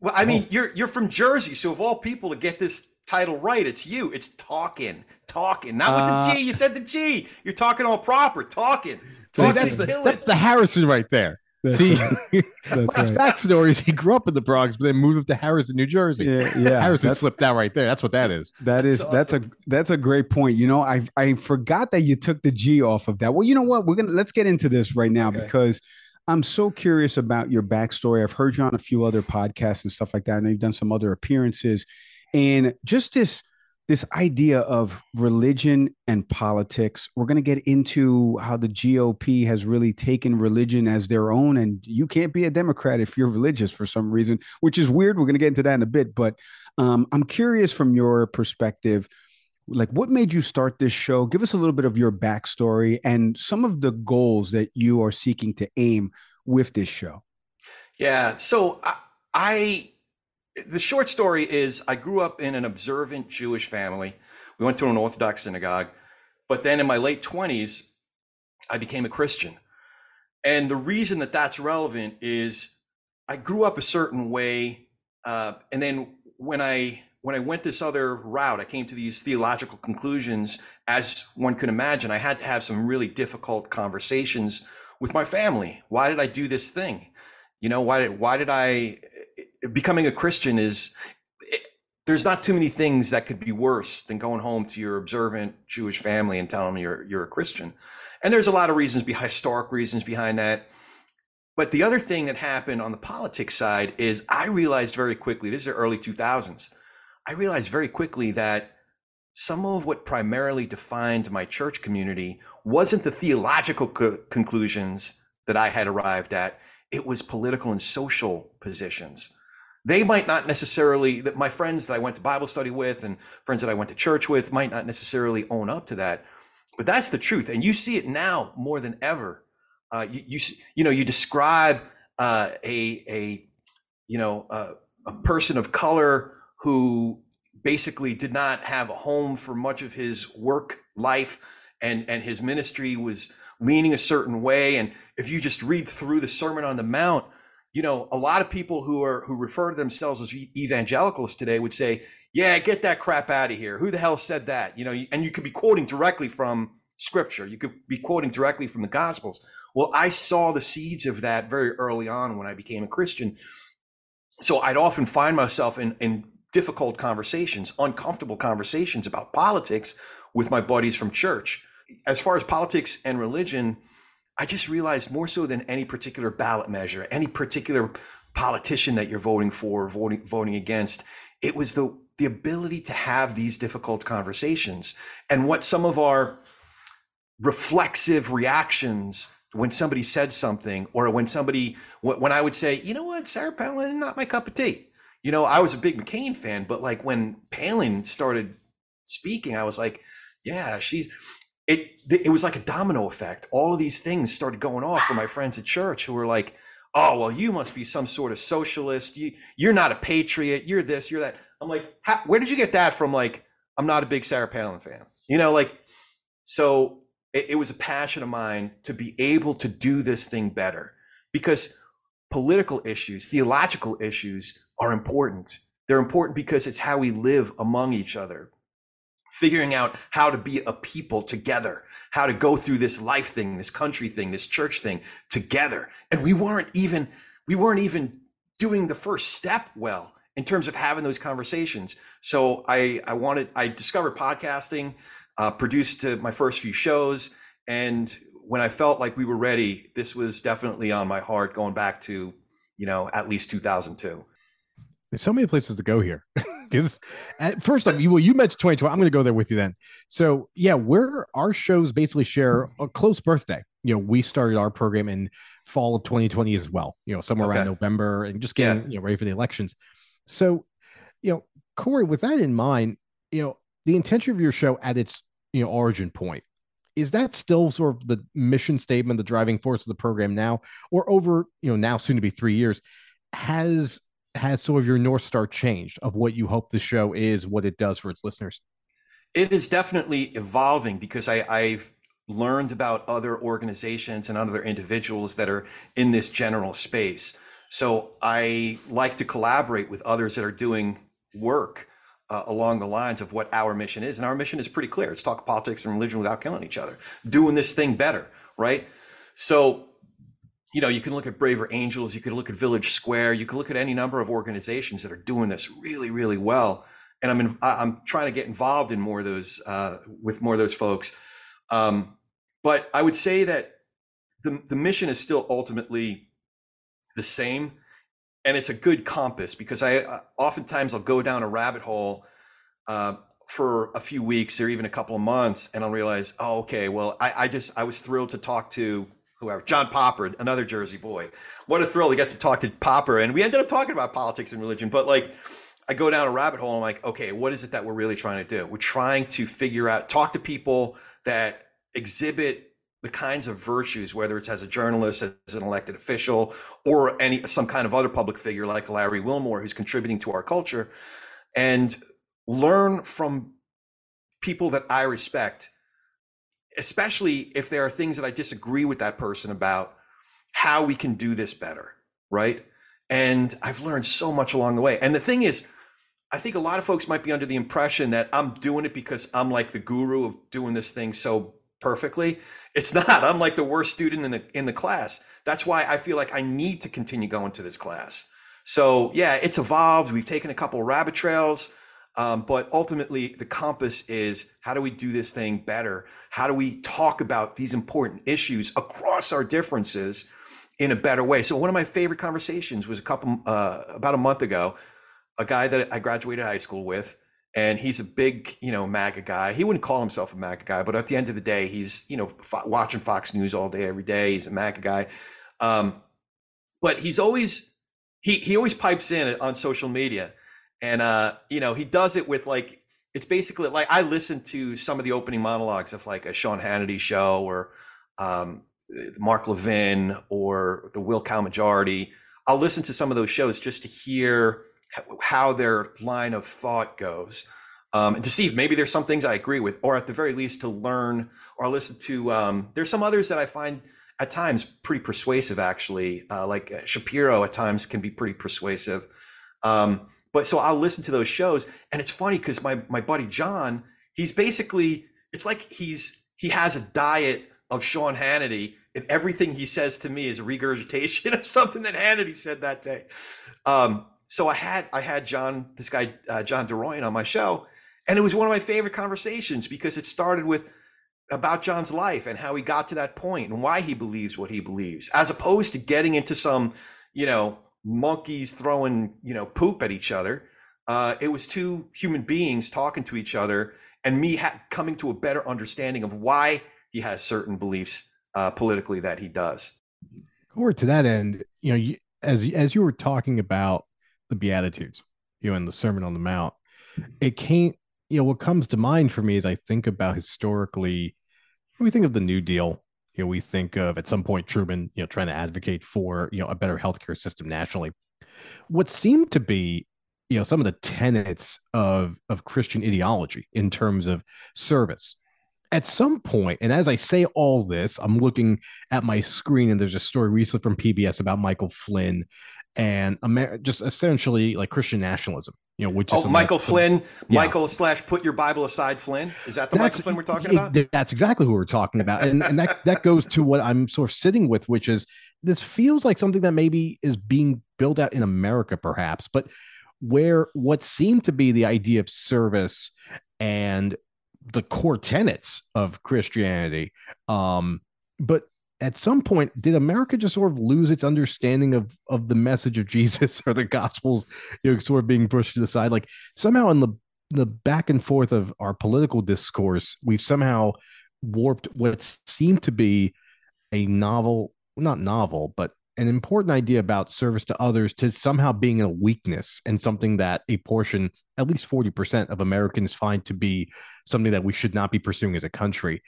S8: well i mean oh. you're you're from jersey so of all people to get this title right it's you it's talking talking not with uh, the g you said the g you're talking all proper talking
S3: See, that's the that's the Harrison right there. That's See, right. that's right. backstory is he grew up in the Bronx, but then moved to Harrison, New Jersey.
S2: Yeah, yeah.
S3: Harrison slipped out right there. That's what that is.
S2: That is that's, awesome. that's a that's a great point. You know, I I forgot that you took the G off of that. Well, you know what? We're gonna let's get into this right now okay. because I'm so curious about your backstory. I've heard you on a few other podcasts and stuff like that. I know you've done some other appearances, and just this this idea of religion and politics. We're going to get into how the GOP has really taken religion as their own. And you can't be a Democrat if you're religious for some reason, which is weird. We're going to get into that in a bit. But um, I'm curious from your perspective, like what made you start this show? Give us a little bit of your backstory and some of the goals that you are seeking to aim with this show.
S8: Yeah. So I, I the short story is I grew up in an observant Jewish family. We went to an Orthodox synagogue, but then in my late 20s, I became a Christian. And the reason that that's relevant is I grew up a certain way, uh, and then when I when I went this other route, I came to these theological conclusions. As one could imagine, I had to have some really difficult conversations with my family. Why did I do this thing? You know, why did why did I becoming a Christian is it, there's not too many things that could be worse than going home to your observant Jewish family and telling them you're you're a Christian. And there's a lot of reasons, behind historic reasons behind that. But the other thing that happened on the politics side is I realized very quickly, this is the early 2000s, I realized very quickly that some of what primarily defined my church community wasn't the theological co- conclusions that I had arrived at, it was political and social positions they might not necessarily that my friends that I went to Bible study with and friends that I went to church with might not necessarily own up to that, but that's the truth, and you see it now more than ever. Uh, you, you you know you describe uh, a a you know a person of color who basically did not have a home for much of his work life, and and his ministry was leaning a certain way, and if you just read through the Sermon on the Mount you know, a lot of people who are who refer to themselves as evangelicals today would say, "Yeah, get that crap out of here. Who the hell said that?" You know, and you could be quoting directly from scripture. You could be quoting directly from the gospels. Well, I saw the seeds of that very early on when I became a Christian. So I'd often find myself in in difficult conversations, uncomfortable conversations about politics with my buddies from church. As far as politics and religion, I just realized more so than any particular ballot measure, any particular politician that you're voting for, voting voting against, it was the the ability to have these difficult conversations and what some of our reflexive reactions when somebody said something or when somebody when I would say, you know what, Sarah Palin, not my cup of tea. You know, I was a big McCain fan, but like when Palin started speaking, I was like, yeah, she's it it was like a domino effect. All of these things started going off for my friends at church who were like, "Oh, well, you must be some sort of socialist. You you're not a patriot. You're this. You're that." I'm like, "Where did you get that from?" Like, I'm not a big Sarah Palin fan. You know, like, so it, it was a passion of mine to be able to do this thing better because political issues, theological issues are important. They're important because it's how we live among each other figuring out how to be a people together, how to go through this life thing, this country thing, this church thing together. And we weren't even we weren't even doing the first step well in terms of having those conversations. So I I wanted I discovered podcasting, uh, produced uh, my first few shows, and when I felt like we were ready, this was definitely on my heart going back to you know at least 2002.
S3: There's so many places to go here. Because first off, you well, you mentioned 2020. I'm going to go there with you then. So yeah, we're our shows basically share a close birthday. You know, we started our program in fall of 2020 as well. You know, somewhere okay. around November, and just getting yeah. you know ready for the elections. So, you know, Corey, with that in mind, you know, the intention of your show at its you know origin point is that still sort of the mission statement, the driving force of the program now, or over you know now soon to be three years? Has has sort of your north star changed of what you hope the show is, what it does for its listeners?
S8: It is definitely evolving because I, I've learned about other organizations and other individuals that are in this general space. So I like to collaborate with others that are doing work uh, along the lines of what our mission is. And our mission is pretty clear it's talk politics and religion without killing each other, doing this thing better, right? So, you know, you can look at Braver Angels, you could look at Village Square, you can look at any number of organizations that are doing this really, really well. And I'm in, I'm trying to get involved in more of those uh, with more of those folks. Um, but I would say that the the mission is still ultimately the same and it's a good compass because I uh, oftentimes I'll go down a rabbit hole uh, for a few weeks or even a couple of months, and I'll realize, oh, okay, well, I, I just I was thrilled to talk to whoever John Popper, another Jersey boy. What a thrill to get to talk to Popper, and we ended up talking about politics and religion. But like, I go down a rabbit hole, and I'm like, okay, what is it that we're really trying to do? We're trying to figure out, talk to people that exhibit the kinds of virtues, whether it's as a journalist, as an elected official, or any some kind of other public figure like Larry Wilmore, who's contributing to our culture, and learn from people that I respect, especially if there are things that I disagree with that person about, how we can do this better, right? And I've learned so much along the way. And the thing is, I think a lot of folks might be under the impression that I'm doing it because I'm like the guru of doing this thing so perfectly. It's not. I'm like the worst student in the in the class. That's why I feel like I need to continue going to this class. So yeah, it's evolved. We've taken a couple rabbit trails, um, but ultimately the compass is how do we do this thing better? How do we talk about these important issues across our differences in a better way? So one of my favorite conversations was a couple uh, about a month ago. A guy that I graduated high school with and he's a big, you know, MAGA guy. He wouldn't call himself a MAGA guy, but at the end of the day, he's, you know, watching Fox News all day, every day. He's a MAGA guy. Um, but he's always, he, he always pipes in on social media. And, uh, you know, he does it with like, it's basically like I listen to some of the opening monologues of like a Sean Hannity show or um, Mark Levin or the Will Cow Majority. I'll listen to some of those shows just to hear how their line of thought goes. Um, and to see if maybe there's some things I agree with, or at the very least to learn or listen to. Um, there's some others that I find at times pretty persuasive, actually. Uh, like Shapiro at times can be pretty persuasive. Um, but so I'll listen to those shows, and it's funny because my my buddy John, he's basically it's like he's he has a diet of Sean Hannity, and everything he says to me is a regurgitation of something that Hannity said that day. Um, so I had I had John, this guy uh, John DeRoyan on my show, and it was one of my favorite conversations because it started with about John's life and how he got to that point and why he believes what he believes, as opposed to getting into some, you know, monkeys throwing you know poop at each other. Uh, it was two human beings talking to each other, and me ha- coming to a better understanding of why he has certain beliefs uh, politically that he does.
S3: Or to that end, you know, you, as as you were talking about the Beatitudes, you know, in the Sermon on the Mount. It can't, you know, what comes to mind for me is I think about historically, we think of the New Deal. You know, we think of at some point Truman, you know, trying to advocate for, you know, a better healthcare system nationally. What seemed to be, you know, some of the tenets of of Christian ideology in terms of service. At some point, and as I say all this, I'm looking at my screen, and there's a story recently from PBS about Michael Flynn and Amer- just essentially like Christian nationalism. You know, which is
S8: oh, Michael Flynn, yeah. Michael slash put your Bible aside Flynn. Is that the that's, Michael Flynn we're talking about?
S3: That's exactly who we're talking about, and and that that goes to what I'm sort of sitting with, which is this feels like something that maybe is being built out in America, perhaps, but where what seemed to be the idea of service and the core tenets of Christianity, um, but at some point did america just sort of lose its understanding of of the message of jesus or the gospels you know sort of being pushed to the side? Like somehow in the the back and forth of our political discourse we've somehow warped what seemed to be a novel not novel but an important idea about service to others to somehow being a weakness and something that a portion at least 40% of americans find to be something that we should not be pursuing as a country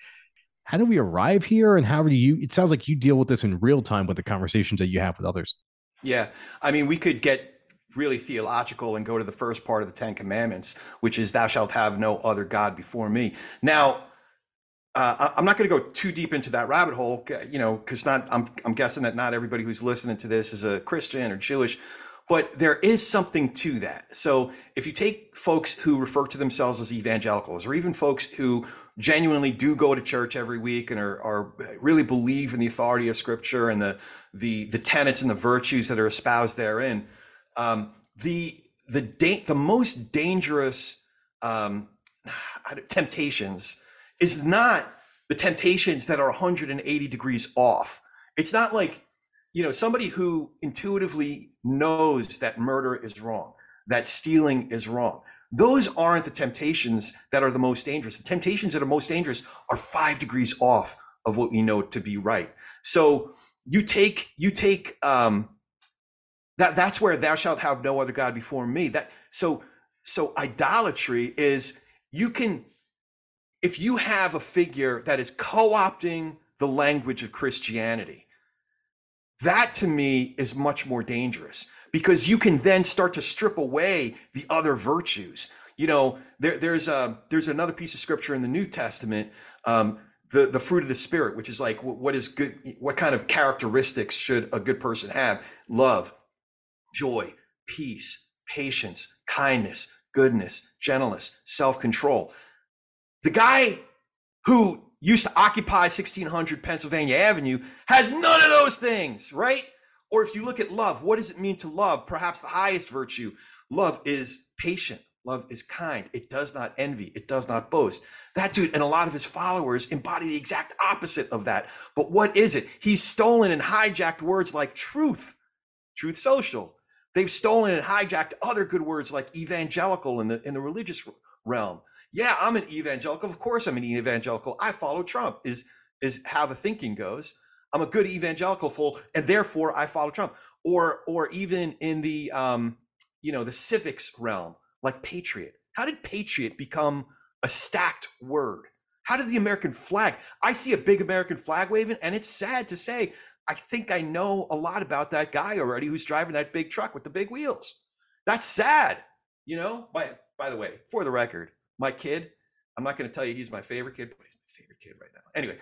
S3: how do we arrive here and how do you it sounds like you deal with this in real time with the conversations that you have with others.
S8: Yeah. I mean we could get really theological and go to the first part of the ten commandments which is thou shalt have no other god before me. Now uh, I'm not going to go too deep into that rabbit hole, you know, because not I'm I'm guessing that not everybody who's listening to this is a Christian or Jewish, but there is something to that. So if you take folks who refer to themselves as evangelicals, or even folks who genuinely do go to church every week and are, are really believe in the authority of Scripture and the the the tenets and the virtues that are espoused therein, um, the the da- the most dangerous um, temptations is not the temptations that are 180 degrees off. It's not like, you know, somebody who intuitively knows that murder is wrong, that stealing is wrong. Those aren't the temptations that are the most dangerous. The temptations that are most dangerous are five degrees off of what we know to be right. So you take you take um, that that's where thou shalt have no other god before me. That so so idolatry is you can if you have a figure that is co-opting the language of Christianity, that to me is much more dangerous because you can then start to strip away the other virtues. You know, there, there's a there's another piece of scripture in the New Testament, um, the the fruit of the Spirit, which is like what is good, what kind of characteristics should a good person have? Love, joy, peace, patience, kindness, goodness, gentleness, self control. The guy who used to occupy 1600 Pennsylvania Avenue has none of those things, right? Or if you look at love, what does it mean to love? Perhaps the highest virtue. Love is patient. Love is kind. It does not envy. It does not boast. That dude and a lot of his followers embody the exact opposite of that. But what is it? He's stolen and hijacked words like truth, truth social. They've stolen and hijacked other good words like evangelical in the in the religious realm yeah, I'm an evangelical. Of course, I'm an evangelical. I follow Trump. Is is how the thinking goes. I'm a good evangelical, full, and therefore I follow Trump. Or or even in the um, you know, the civics realm, like patriot. How did patriot become a stacked word? How did the American flag? I see a big American flag waving, and it's sad to say. I think I know a lot about that guy already who's driving that big truck with the big wheels. That's sad, you know. By by the way, for the record, my kid, I'm not going to tell you he's my favorite kid, but he's my favorite kid right now. Anyway,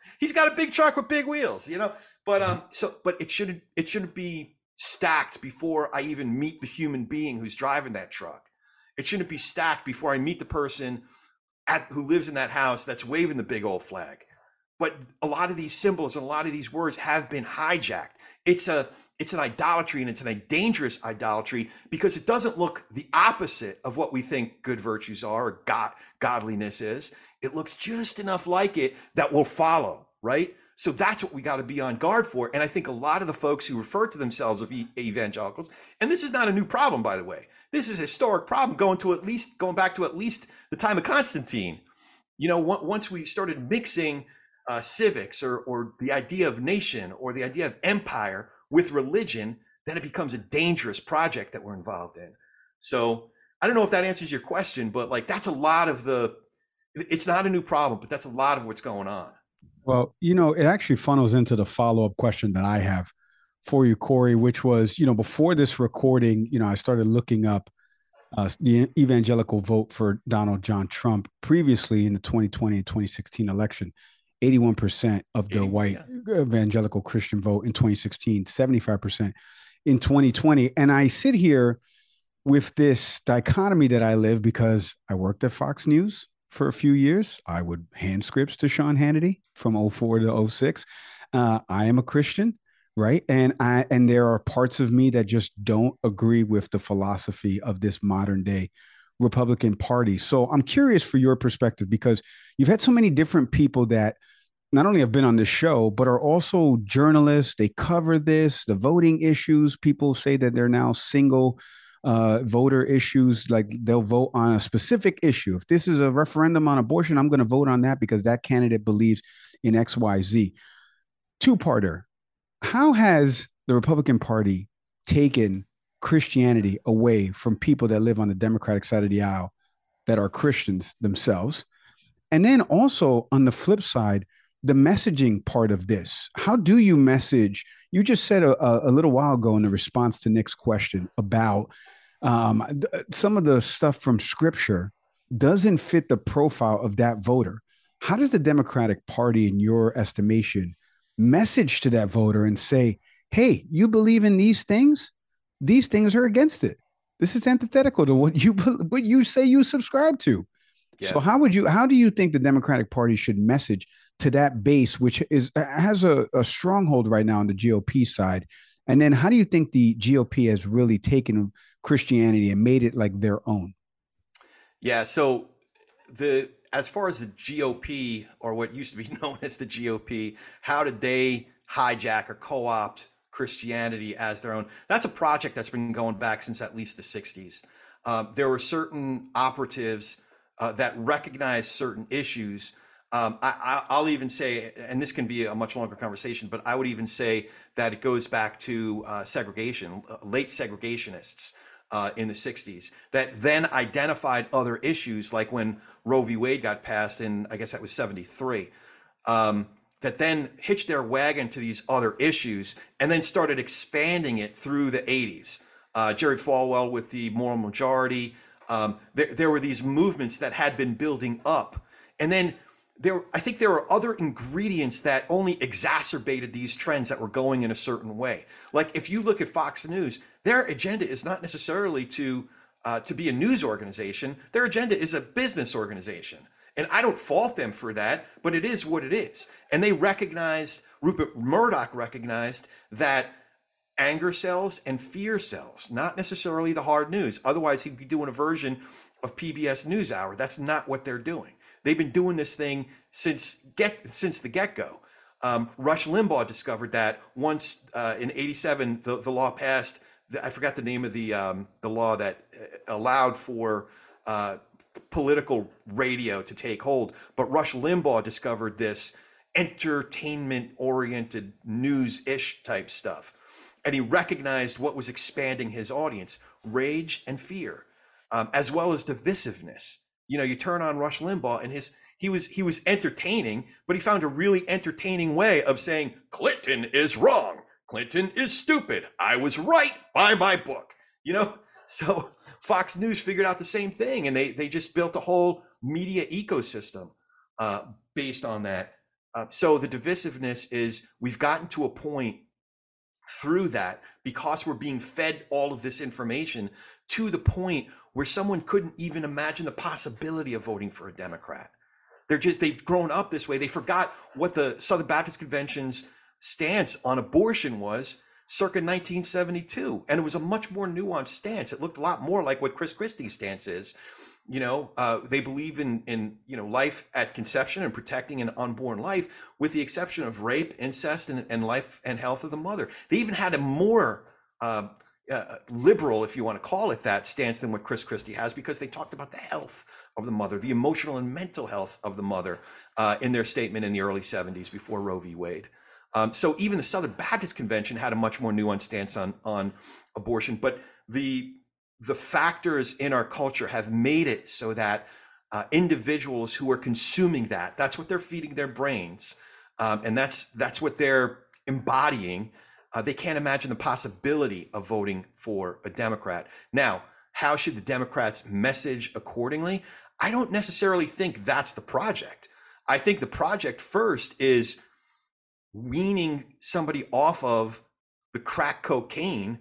S8: he's got a big truck with big wheels, you know. But um, so but it shouldn't it shouldn't be stacked before I even meet the human being who's driving that truck. It shouldn't be stacked before I meet the person at who lives in that house that's waving the big old flag. But a lot of these symbols and a lot of these words have been hijacked. It's a it's an idolatry and it's a dangerous idolatry because it doesn't look the opposite of what we think good virtues are or God, godliness is. It looks just enough like it that will follow, right? So that's what we got to be on guard for. And I think a lot of the folks who refer to themselves as evangelicals, and this is not a new problem, by the way. This is a historic problem going to at least going back to at least the time of Constantine. You know, once we started mixing uh, civics or or the idea of nation or the idea of empire with religion, then it becomes a dangerous project that we're involved in. So I don't know if that answers your question, but like that's a lot of the. It's not a new problem, but that's a lot of what's going on.
S2: Well, you know, it actually funnels into the follow up question that I have for you, Corey, which was, you know, before this recording, you know, I started looking up uh, the evangelical vote for Donald John Trump previously in the 2020 and 2016 election. 81% of the white evangelical Christian vote in 2016, 75% in 2020. And I sit here with this dichotomy that I live because I worked at Fox News for a few years. I would hand scripts to Sean Hannity from 04 to 06. Uh, I am a Christian, right? And I and there are parts of me that just don't agree with the philosophy of this modern day Republican Party. So I'm curious for your perspective because you've had so many different people that not only have been on this show, but are also journalists. They cover this, the voting issues. People say that they're now single uh, voter issues, like they'll vote on a specific issue. If this is a referendum on abortion, I'm going to vote on that because that candidate believes in XYZ. Two parter. How has the Republican Party taken Christianity away from people that live on the Democratic side of the aisle that are Christians themselves? And then also on the flip side, the messaging part of this. How do you message? You just said a, a little while ago in the response to Nick's question about um, some of the stuff from scripture doesn't fit the profile of that voter. How does the Democratic Party, in your estimation, message to that voter and say, hey, you believe in these things? These things are against it. This is antithetical to what you what you say you subscribe to. Yeah. So how would you how do you think the Democratic Party should message to that base, which is has a, a stronghold right now on the GOP side? And then how do you think the GOP has really taken Christianity and made it like their own?
S8: Yeah, so the as far as the GOP or what used to be known as the GOP, how did they hijack or co-opt Christianity as their own? That's a project that's been going back since at least the 60s. Um, there were certain operatives uh, that recognized certain issues. Um, I, will even say, and this can be a much longer conversation, but I would even say that it goes back to uh, segregation, uh, late segregationists uh, in the 60s that then identified other issues, like when Roe v. Wade got passed in, I guess that was 73, um, that then hitched their wagon to these other issues and then started expanding it through the 80s. Uh, Jerry Falwell with the moral majority. Um, there, there were these movements that had been building up. And then there, I think there were other ingredients that only exacerbated these trends that were going in a certain way. Like if you look at Fox News, their agenda is not necessarily to uh, to be a news organization. Their agenda is a business organization. And I don't fault them for that, but it is what it is. And they recognized, Rupert Murdoch recognized that anger sells and fear sells, not necessarily the hard news. Otherwise, he'd be doing a version of PBS NewsHour. That's not what they're doing. They've been doing this thing since get since the get go. Um, Rush Limbaugh discovered that once uh, in '87 the, the law passed I forgot the name of the um, the law that uh, allowed for uh, political radio to take hold. But Rush Limbaugh discovered this entertainment oriented news ish type stuff, and he recognized what was expanding his audience: rage and fear, um, as well as divisiveness. You know, you turn on Rush Limbaugh, and his he was he was entertaining, but he found a really entertaining way of saying Clinton is wrong Clinton is stupid. I was right by my book. You know, so Fox News figured out the same thing, and they they just built a whole media ecosystem uh, based on that. Uh, so the divisiveness is we've gotten to a point through that because we're being fed all of this information to the point where someone couldn't even imagine the possibility of voting for a Democrat. They're just they've grown up this way. They forgot what the Southern Baptist Convention's stance on abortion was circa 1972 and it was a much more nuanced stance. It looked a lot more like what chris christie's stance is. You know uh, they believe in in you know life at conception and protecting an unborn life with the exception of rape incest and, and life and health of the mother. They even had a more uh, uh, liberal if you want to call it that stance than what chris christie has because they talked about the health of the mother the emotional and mental health of the mother uh, in their statement in the early 70s before roe v. Wade um, so even the Southern Baptist Convention had a much more nuanced stance on on abortion, but the the factors in our culture have made it so that uh, individuals who are consuming that that's what they're feeding their brains, um, and that's that's what they're embodying. Uh, they can't imagine the possibility of voting for a Democrat. Now, how should the Democrats message accordingly? I don't necessarily think that's the project. I think the project first is weaning somebody off of the crack cocaine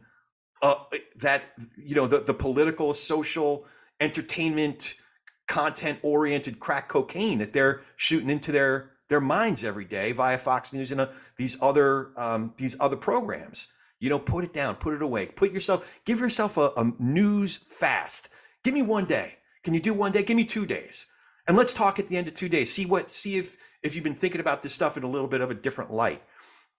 S8: uh, that you know the, the political social entertainment content oriented crack cocaine that they're shooting into their their minds every day via Fox News and uh, these other um, these other programs. You know, put it down, put it away, put yourself, give yourself a, a news fast. Give me one day. Can you do one day? Give me two days, and let's talk at the end of two days. See what, see if if you've been thinking about this stuff in a little bit of a different light.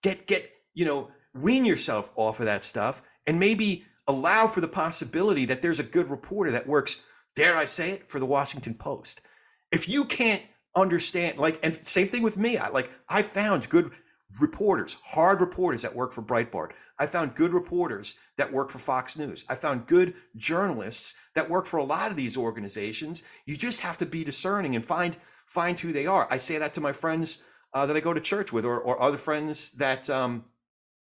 S8: Get get you know wean yourself off of that stuff and maybe allow for the possibility that there's a good reporter that works dare i say it for the washington post. If you can't understand like and same thing with me i like i found good reporters hard reporters that work for breitbart. I found good reporters that work for fox news. I found good journalists that work for a lot of these organizations. You just have to be discerning and find find who they are. I say that to my friends uh, that I go to church with, or, or other friends that um,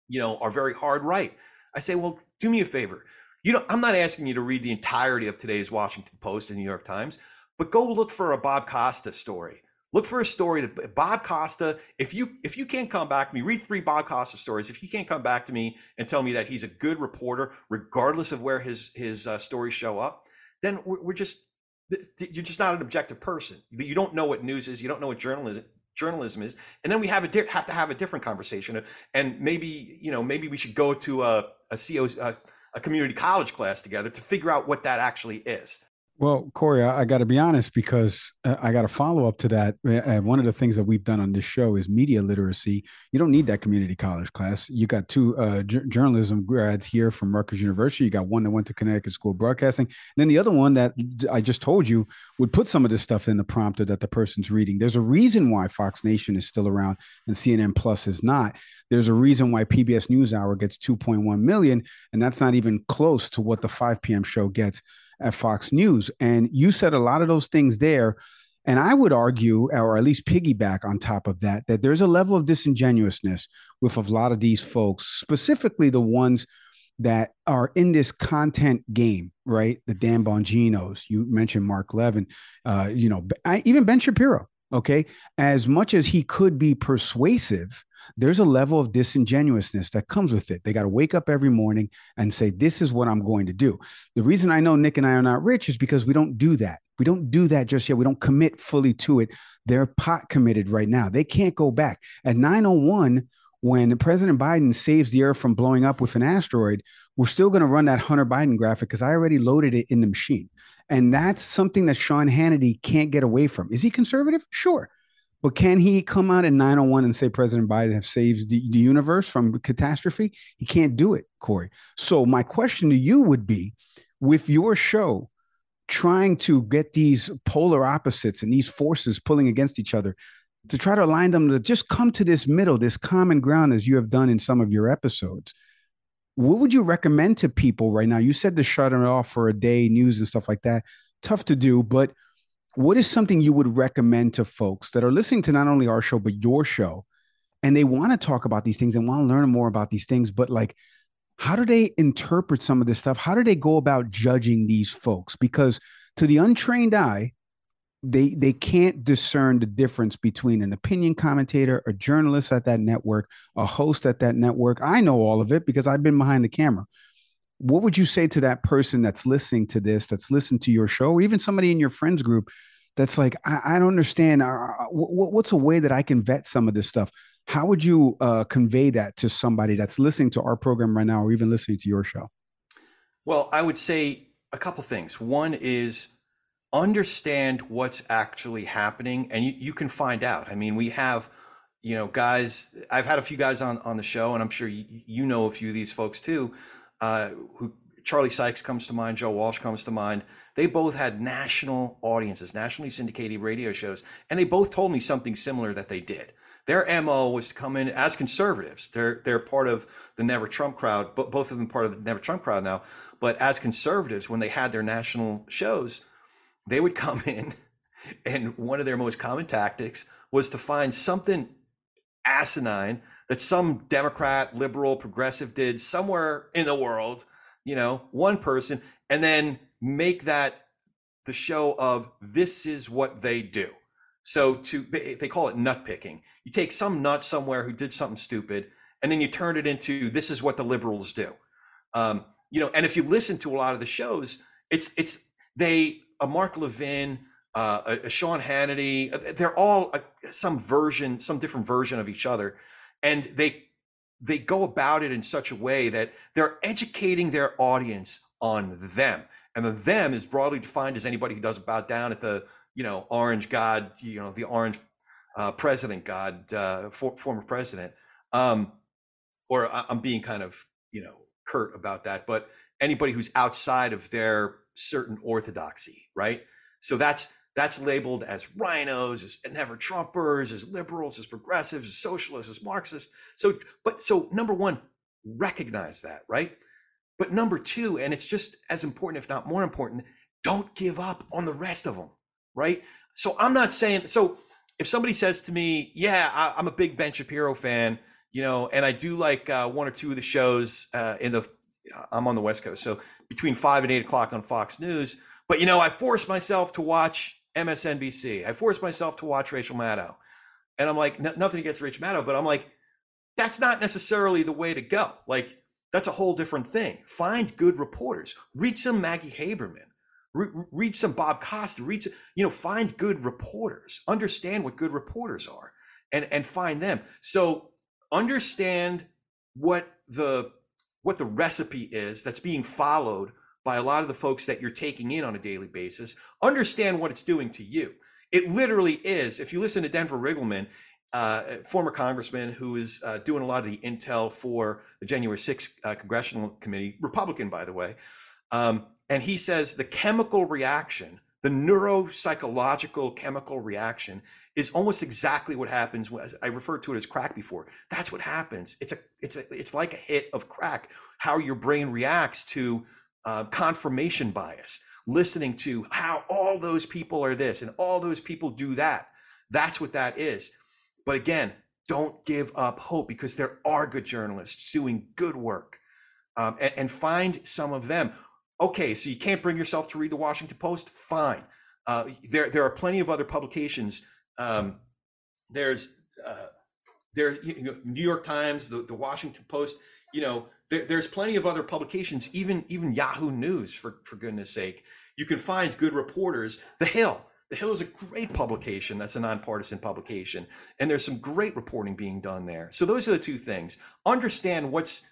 S8: you know are very hard right. I say, well, do me a favor. You know, I'm not asking you to read the entirety of today's Washington Post and New York Times, but go look for a Bob Costa story. Look for a story that Bob Costa. If you if you can't come back to me, read three Bob Costa stories. If you can't come back to me and tell me that he's a good reporter, regardless of where his his uh, stories show up, then we're, we're just you're just not an objective person. You don't know what news is. You don't know what journalism journalism is and then we have a di- have to have a different conversation uh, and maybe you know maybe we should go to a a CO a, uh, a community college class together to figure out what that actually is
S2: well, Corey, I, I got to be honest because uh, I got a follow up to that. Uh, one of the things that we've done on this show is media literacy. You don't need that community college class. You got two uh, j- journalism grads here from Rutgers University. You got one that went to Connecticut School of Broadcasting, and then the other one that I just told you would put some of this stuff in the prompter that the person's reading. There's a reason why Fox Nation is still around and CNN Plus is not. There's a reason why PBS NewsHour gets 2.1 million, and that's not even close to what the 5 p.m. show gets at Fox News. And you said a lot of those things there. And I would argue, or at least piggyback on top of that, that there's a level of disingenuousness with a lot of these folks, specifically the ones that are in this content game, right? The Dan Bonginos, you mentioned Mark Levin, uh, you know, I, even Ben Shapiro. Okay, as much as he could be persuasive, there's a level of disingenuousness that comes with it. They got to wake up every morning and say, This is what I'm going to do. The reason I know Nick and I are not rich is because we don't do that. We don't do that just yet. We don't commit fully to it. They're pot committed right now. They can't go back. At 901, when President Biden saves the Earth from blowing up with an asteroid, we're still going to run that Hunter Biden graphic because I already loaded it in the machine. And that's something that Sean Hannity can't get away from. Is he conservative? Sure. But can he come out at 901 and say President Biden have saved the, the universe from catastrophe? He can't do it, Corey. So my question to you would be with your show trying to get these polar opposites and these forces pulling against each other to try to align them to just come to this middle, this common ground as you have done in some of your episodes. What would you recommend to people right now? You said to shut it off for a day, news and stuff like that. Tough to do, but what is something you would recommend to folks that are listening to not only our show but your show? And they want to talk about these things and want to learn more about these things but like how do they interpret some of this stuff? How do they go about judging these folks? Because to the untrained eye they they can't discern the difference between an opinion commentator a journalist at that network a host at that network. I know all of it because i've been behind the camera what would you say to that person that's listening to this, that's listened to your show, or even somebody in your friends group that's like, I, I don't understand. Uh, what's a way that I can vet some of this stuff? How would you uh, convey that to somebody that's listening to our program right now, or even listening to your show?
S8: Well, I would say a couple things. One is understand what's actually happening, and you, you can find out. I mean, we have you know guys i've had a few guys on on the show and i'm sure you, you know a few of these folks too uh, who Charlie Sykes comes to mind, Joe Walsh comes to mind. They both had national audiences, nationally syndicated radio shows, and they both told me something similar that they did. Their MO was to come in as conservatives. They're they're part of the Never Trump crowd, but both of them part of the Never Trump crowd now. But as conservatives, when they had their national shows, they would come in, and one of their most common tactics was to find something asinine that some Democrat, liberal, progressive did somewhere in the world, you know, one person, and then make that the show of this is what they do. So to they call it nut picking. You take some nut somewhere who did something stupid, and then you turn it into this is what the liberals do. Um, you know, and if you listen to a lot of the shows, it's it's they a Mark Levin, uh, a, a Sean Hannity, uh, they're all a, some version, some different version of each other and they they go about it in such a way that they're educating their audience on them. And the them is broadly defined as anybody who doesn't bow down at the you know orange god you know the orange uh, president god uh, for, former president. Um, or i'm being kind of you know curt about that but anybody who's outside of their certain orthodoxy right? So that's that's labeled as RINOs, as never Trumpers, as liberals, as progressives, as socialists, as Marxists. So, but so number one, recognize that, right? But number two, and it's just as important, if not more important, don't give up on the rest of them, right? So I'm not saying so. If somebody says to me, "Yeah, I, am a big Ben Shapiro fan," you know, and I do like uh, one or two of the shows uh, in the, I'm on the West Coast, so between five and eight o'clock on Fox News. But you know, I force myself to watch MSNBC. I forced myself to watch Rachel Maddow, and I'm like, nothing against Rachel Maddow, but I'm like, that's not necessarily the way to go. Like, that's a whole different thing. Find good reporters. Read some Maggie Haberman read some Bob Costa, read some, you know, find good reporters, understand what good reporters are and and find them. So understand what the what the recipe is that's being followed by a lot of the folks that you're taking in on a daily basis. Understand what it's doing to you. It literally is. If you listen to Denver Riggleman, uh, former congressman who is uh, doing a lot of the intel for the January 6th uh, congressional committee, Republican, by the way. Um, and he says the chemical reaction, the neuropsychological chemical reaction, is almost exactly what happens. When, I referred to it as crack before. That's what happens. It's a, it's a, it's like a hit of crack. How your brain reacts to uh, confirmation bias, listening to how all those people are this and all those people do that. That's what that is. But again, don't give up hope because there are good journalists doing good work, um, and, and find some of them okay, so you can't bring yourself to read the Washington Post? Fine. Uh, there, there are plenty of other publications. Um, there's uh, there, you know, New York Times, the, the Washington Post. You know, there, there's plenty of other publications. Even even Yahoo News, for for goodness sake, you can find good reporters. The Hill. The Hill is a great publication. That's a nonpartisan publication, and there's some great reporting being done there. So those are the two things. Understand what's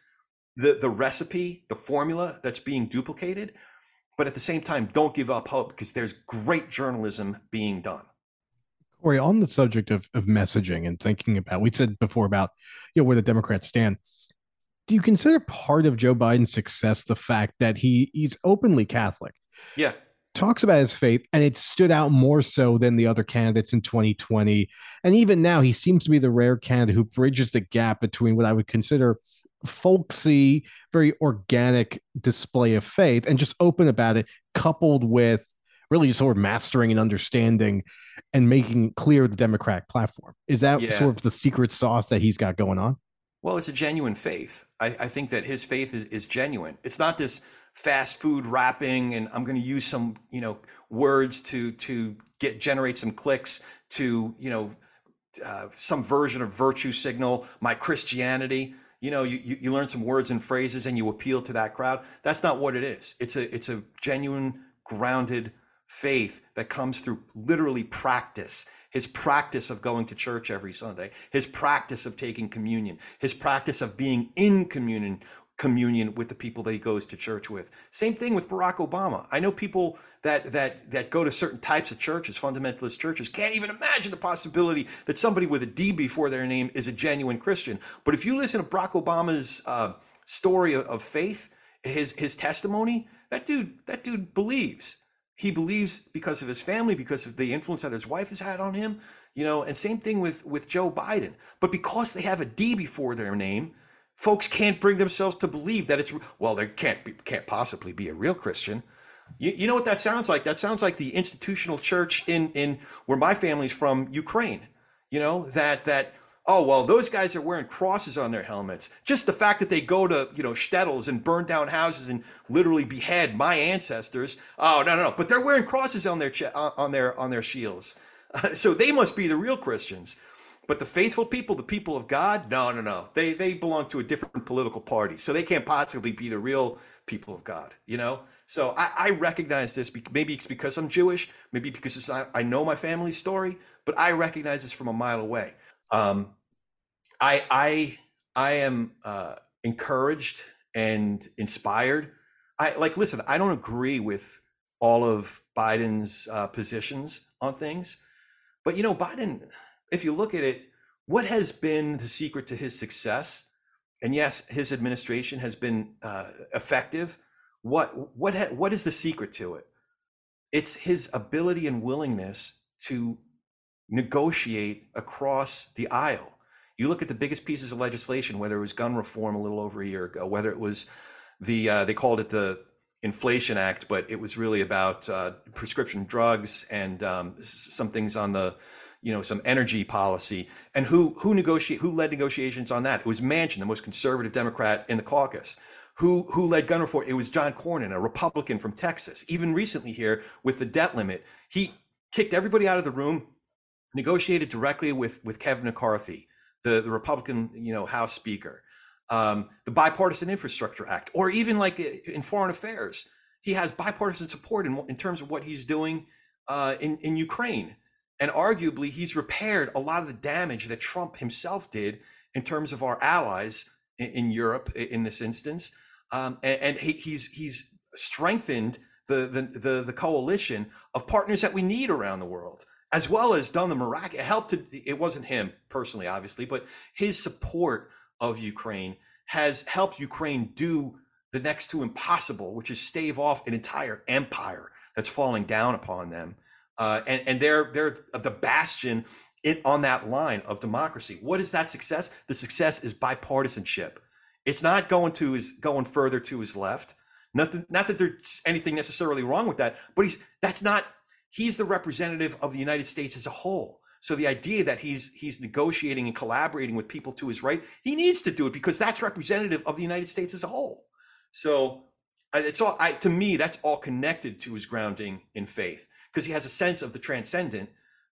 S8: the the recipe, the formula that's being duplicated, but at the same time, don't give up hope because there's great journalism being done.
S3: Corey, on the subject of, of messaging and thinking about, we said before about you know where the Democrats stand. Do you consider part of Joe Biden's success the fact that he he's openly Catholic?
S8: Yeah.
S3: Talks about his faith, and it stood out more so than the other candidates in 2020. And even now, he seems to be the rare candidate who bridges the gap between what I would consider folksy, very organic display of faith and just open about it, coupled with really sort of mastering and understanding and making clear the Democratic platform. Is that yeah. sort of the secret sauce that he's got going on?
S8: Well, it's a genuine faith. I, I think that his faith is, is genuine. It's not this fast food wrapping and I'm going to use some, you know, words to to get generate some clicks to, you know, uh, some version of virtue signal my Christianity you know you, you learn some words and phrases and you appeal to that crowd that's not what it is it's a it's a genuine grounded faith that comes through literally practice his practice of going to church every sunday his practice of taking communion his practice of being in communion communion with the people that he goes to church with. Same thing with Barack Obama. I know people that that that go to certain types of churches, fundamentalist churches, can't even imagine the possibility that somebody with a D before their name is a genuine Christian. But if you listen to Barack Obama's uh, story of, of faith, his his testimony, that dude that dude believes. He believes because of his family, because of the influence that his wife has had on him, you know. And same thing with with Joe Biden. But because they have a D before their name, folks can't bring themselves to believe that it's well there can't be can't possibly be a real christian you, you know what that sounds like that sounds like the institutional church in in where my family's from ukraine you know that that oh well those guys are wearing crosses on their helmets just the fact that they go to you know shtetls and burn down houses and literally behead my ancestors oh no no no but they're wearing crosses on their on their on their shields so they must be the real christians but the faithful people, the people of God, no, no, no. They they belong to a different political party, so they can't possibly be the real people of God. You know. So I, I recognize this. Maybe it's because I'm Jewish. Maybe because I, I know my family's story. But I recognize this from a mile away. Um, I I I am uh, encouraged and inspired. I like listen. I don't agree with all of Biden's uh, positions on things, but you know Biden if you look at it, what has been the secret to his success? And yes, his administration has been uh, effective. What what ha- what is the secret to it? It's his ability and willingness to negotiate across the aisle. You look at the biggest pieces of legislation, whether it was gun reform a little over a year ago, whether it was the uh, they called it the Inflation Act, but it was really about uh, prescription drugs and um, some things on the, you know, some energy policy. And who who negotiate who led negotiations on that? It was Manchin, the most conservative Democrat in the caucus. Who who led gun reform? It was John Cornyn, a Republican from Texas. Even recently here with the debt limit, he kicked everybody out of the room, negotiated directly with with Kevin McCarthy, the the Republican you know House Speaker um, the Bipartisan Infrastructure Act, or even like in foreign affairs, he has bipartisan support in, in terms of what he's doing uh, in, in Ukraine. And arguably, he's repaired a lot of the damage that Trump himself did in terms of our allies in, in Europe in this instance. Um, and, and he, he's he's strengthened the, the, the the coalition of partners that we need around the world, as well as done the miraculous. It helped to. It wasn't him personally, obviously, but his support of Ukraine has helped Ukraine do the next to impossible, which is stave off an entire empire that's falling down upon them. Uh, and, and they're they're the bastion it, on that line of democracy. What is that success? The success is bipartisanship. It's not going to his going further to his left. Nothing, not that there's anything necessarily wrong with that, but he's that's not. He's the representative of the United States as a whole. So the idea that he's he's negotiating and collaborating with people to his right, he needs to do it because that's representative of the United States as a whole. So it's all I, to me that's all connected to his grounding in faith because he has a sense of the transcendent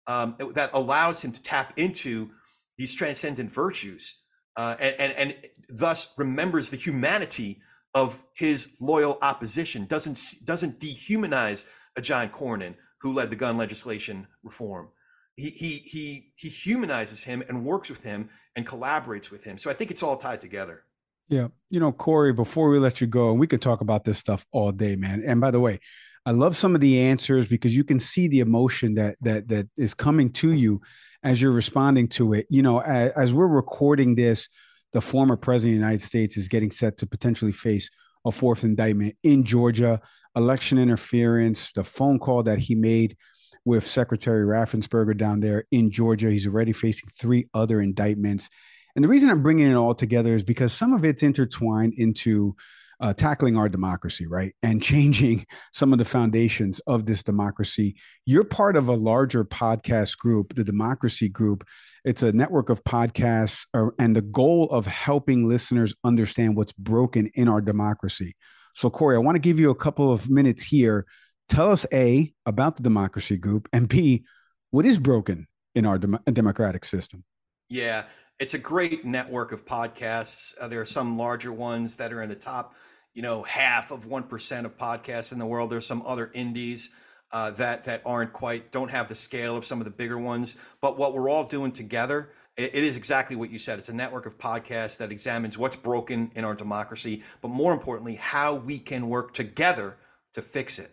S8: um, that allows him to tap into these transcendent virtues uh, and, and and thus remembers the humanity of his loyal opposition doesn't doesn't dehumanize a John Cornyn who led the gun legislation reform he he he he humanizes him and works with him and collaborates with him. So I think it's all tied together.
S2: Yeah. You know, Corey, before we let you go, and we could talk about this stuff all day, man. And by the way, I love some of the answers because you can see the emotion that that that is coming to you as you're responding to it. You know, as, as we're recording this, the former president of the United States is getting set to potentially face a fourth indictment in Georgia, election interference, the phone call that he made with Secretary Raffensperger down there in Georgia. He's already facing three other indictments. And the reason I'm bringing it all together is because some of it's intertwined into uh, tackling our democracy, right? And changing some of the foundations of this democracy. You're part of a larger podcast group, the Democracy Group. It's a network of podcasts, uh, and the goal of helping listeners understand what's broken in our democracy. So, Corey, I want to give you a couple of minutes here tell us A, about the democracy group, and B, what is broken in our dem- democratic system?
S8: Yeah, it's a great network of podcasts. Uh, there are some larger ones that are in the top, you know, half of 1% of podcasts in the world. There's some other indies. Uh, that that aren't quite don't have the scale of some of the bigger ones. But what we're all doing together, it, it is exactly what you said. It's a network of podcasts that examines what's broken in our democracy, but more importantly, how we can work together to fix it.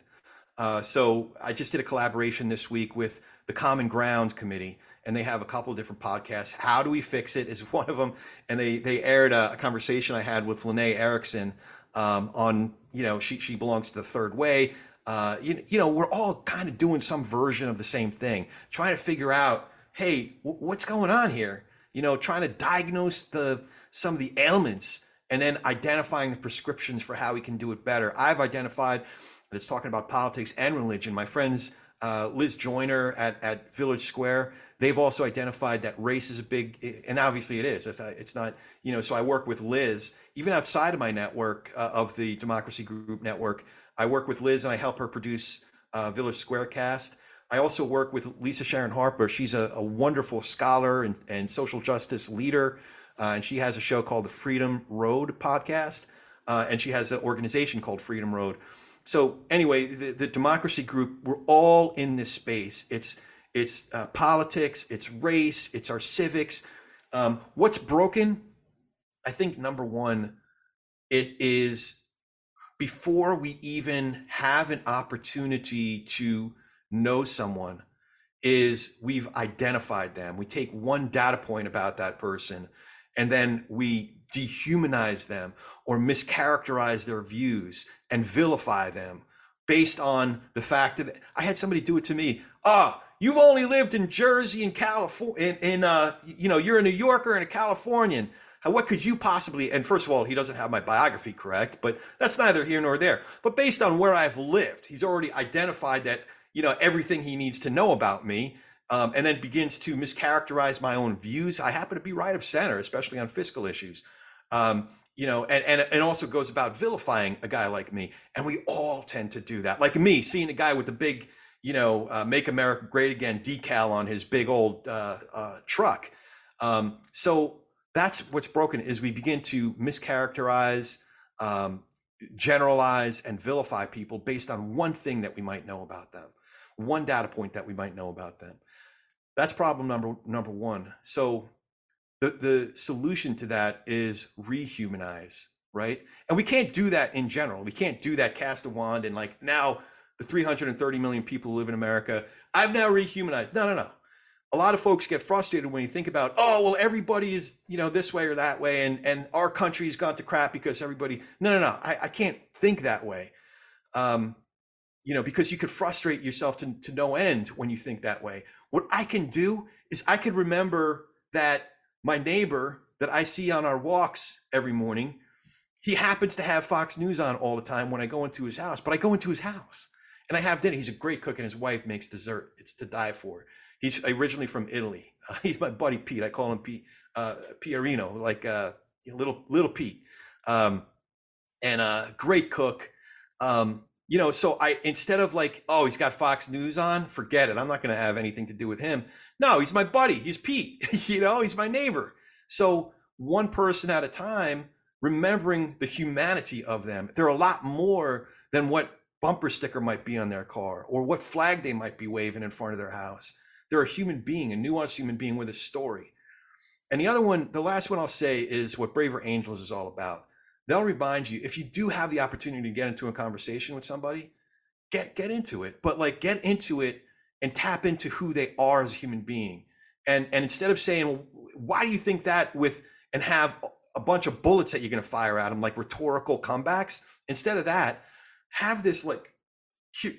S8: Uh, so I just did a collaboration this week with the Common Ground Committee, and they have a couple of different podcasts. How do we fix it is one of them, and they they aired a, a conversation I had with Lanae Erickson um, on you know she she belongs to the Third Way. Uh, you, you know we're all kind of doing some version of the same thing, trying to figure out hey w- what's going on here. You know, trying to diagnose the some of the ailments and then identifying the prescriptions for how we can do it better. I've identified that's talking about politics and religion. My friends uh, Liz Joyner at, at Village Square, they've also identified that race is a big, and obviously it is. It's, it's not, you know, so I work with Liz, even outside of my network uh, of the Democracy Group network. I work with Liz and I help her produce uh, Village Square Cast. I also work with Lisa Sharon Harper. She's a, a wonderful scholar and, and social justice leader. Uh, and she has a show called the Freedom Road podcast. Uh, and she has an organization called Freedom Road so anyway, the, the democracy group, we're all in this space. It's it's uh, politics, it's race, it's our civics. Um, what's broken? I think number one, it is before we even have an opportunity to know someone, is we've identified them. We take one data point about that person, and then we dehumanize them or mischaracterize their views and vilify them based on the fact that I had somebody do it to me. Ah, oh, you've only lived in Jersey and California, in, in uh, you know, you're a New Yorker and a Californian. How, what could you possibly? And first of all, he doesn't have my biography correct, but that's neither here nor there. But based on where I've lived, he's already identified that you know everything he needs to know about me. Um, and then begins to mischaracterize my own views. I happen to be right of center, especially on fiscal issues. Um, you know, and, and and also goes about vilifying a guy like me. And we all tend to do that. Like me, seeing a guy with the big, you know, uh, "Make America Great Again" decal on his big old uh, uh, truck. Um, so that's what's broken is we begin to mischaracterize, um, generalize, and vilify people based on one thing that we might know about them, one data point that we might know about them. That's problem number number one. So the the solution to that is rehumanize, right? And we can't do that in general. We can't do that cast a wand and like now the 330 million people who live in America, I've now rehumanized. No, no, no. A lot of folks get frustrated when you think about, oh, well, everybody is, you know, this way or that way, and and our country's gone to crap because everybody. No, no, no. I, I can't think that way. Um, you know, because you could frustrate yourself to, to no end when you think that way. What I can do is I can remember that my neighbor that I see on our walks every morning, he happens to have Fox News on all the time when I go into his house, but I go into his house and I have dinner. He's a great cook and his wife makes dessert. It's to die for. He's originally from Italy. He's my buddy Pete. I call him Pete uh, Pierino, like uh, little little Pete, um, and a uh, great cook. Um, you know, so I instead of like, oh, he's got Fox News on, forget it. I'm not going to have anything to do with him. No, he's my buddy. He's Pete. you know, he's my neighbor. So one person at a time, remembering the humanity of them. They're a lot more than what bumper sticker might be on their car or what flag they might be waving in front of their house. They're a human being, a nuanced human being with a story. And the other one, the last one I'll say is what Braver Angels is all about. They'll remind you if you do have the opportunity to get into a conversation with somebody get get into it. But like get into it and tap into who they are as a human being. And and instead of saying well, why do you think that with and have a bunch of bullets that you're going to fire at them like rhetorical comebacks? Instead of that have this like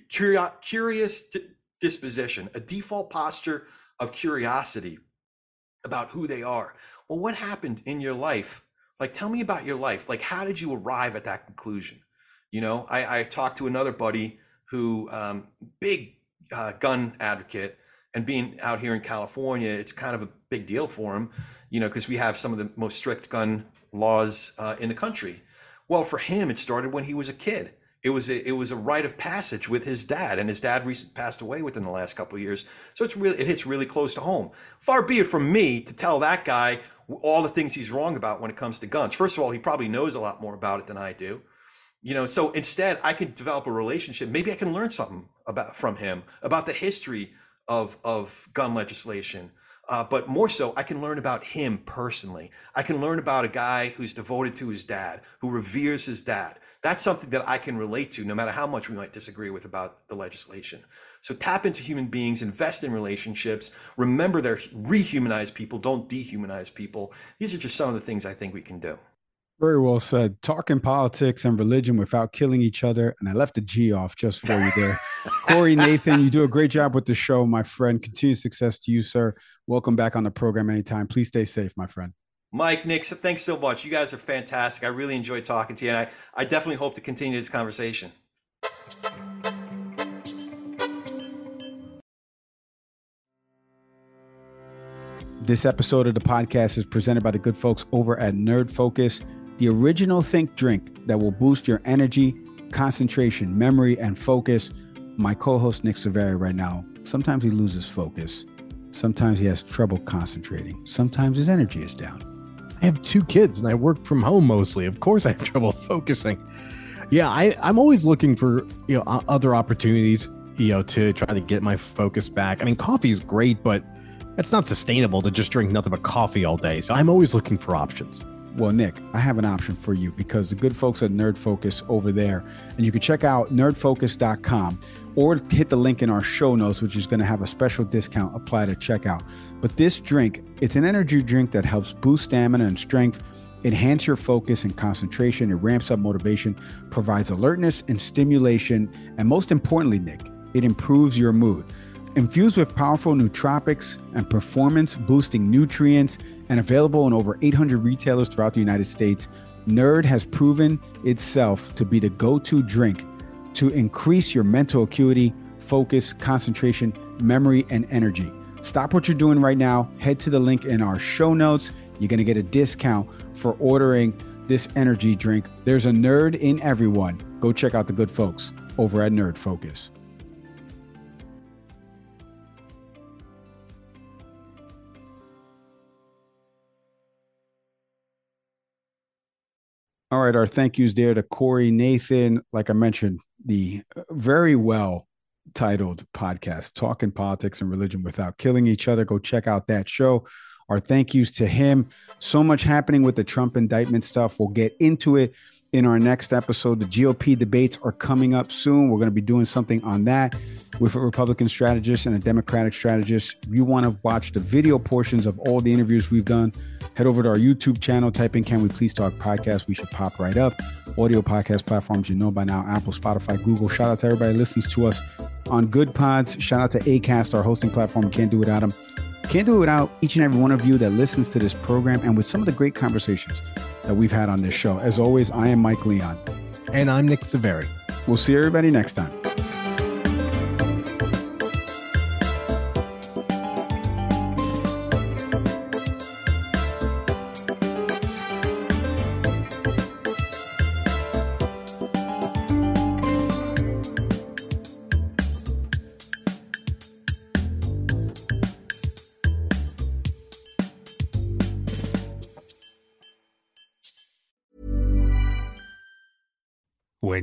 S8: curious, curious disposition a default posture of curiosity about who they are. Well what happened in your life? Like tell me about your life. Like how did you arrive at that conclusion? You know i, I talked to another buddy who um, big uh, gun advocate and being out here in california it's kind of a big deal for him you know because we have some of the most strict gun laws uh, in the country. Well for him it started when he was a kid it was a, it was a rite of passage with his dad and his dad recently passed away within the last couple of years so it's really it hits really close to home far be it from me to tell that guy all the things he's wrong about when it comes to guns. First of all, he probably knows a lot more about it than I do. You know, so instead I can develop a relationship. Maybe I can learn something about from him about the history of of gun legislation. Uh, but more so, I can learn about him personally. I can learn about a guy who's devoted to his dad, who reveres his dad. That's something that I can relate to, no matter how much we might disagree with about the legislation. So tap into human beings, invest in relationships, remember they're rehumanize people, don't dehumanize people. These are just some of the things I think we can do.
S2: Very well said. Talking politics and religion without killing each other. And I left a G off just for you there. Corey Nathan, you do a great job with the show, my friend. Continued success to you, sir. Welcome back on the program anytime. Please stay safe, my friend.
S8: Mike, Nick, thanks so much. You guys are fantastic. I really enjoyed talking to you. And I, I definitely hope to continue this conversation.
S2: This episode of the podcast is presented by the good folks over at Nerd Focus, the original think drink that will boost your energy, concentration, memory, and focus. My co host, Nick Saveri, right now, sometimes he loses focus. Sometimes he has trouble concentrating. Sometimes his energy is down.
S3: I have two kids and I work from home mostly. Of course, I have trouble focusing. Yeah, I, I'm always looking for you know other opportunities, you know, to try to get my focus back. I mean, coffee is great, but it's not sustainable to just drink nothing but coffee all day. So I'm always looking for options.
S2: Well, Nick, I have an option for you because the good folks at Nerd Focus over there, and you can check out nerdfocus.com or hit the link in our show notes, which is going to have a special discount applied at checkout. But this drink, it's an energy drink that helps boost stamina and strength, enhance your focus and concentration, it ramps up motivation, provides alertness and stimulation, and most importantly, Nick, it improves your mood. infused with powerful nootropics and performance boosting nutrients and available in over 800 retailers throughout the United States. Nerd has proven itself to be the go to drink to increase your mental acuity, focus, concentration, memory, and energy. Stop what you're doing right now. Head to the link in our show notes. You're going to get a discount for ordering this energy drink. There's a nerd in everyone. Go check out the good folks over at Nerd Focus. All right, our thank yous there to Corey Nathan. Like I mentioned, the very well titled podcast, Talking Politics and Religion Without Killing Each Other. Go check out that show. Our thank yous to him. So much happening with the Trump indictment stuff. We'll get into it in our next episode. The GOP debates are coming up soon. We're going to be doing something on that with a Republican strategist and a Democratic strategist. If you want to watch the video portions of all the interviews we've done, head over to our YouTube channel, type in Can We Please Talk Podcast. We should pop right up. Audio podcast platforms you know by now Apple, Spotify, Google. Shout out to everybody listens to us on Goodpods. Shout out to ACAST, our hosting platform. Can't do without them. Can't do it without each and every one of you that listens to this program and with some of the great conversations that we've had on this show. As always, I am Mike Leon.
S3: And I'm Nick Severi.
S2: We'll see everybody next time.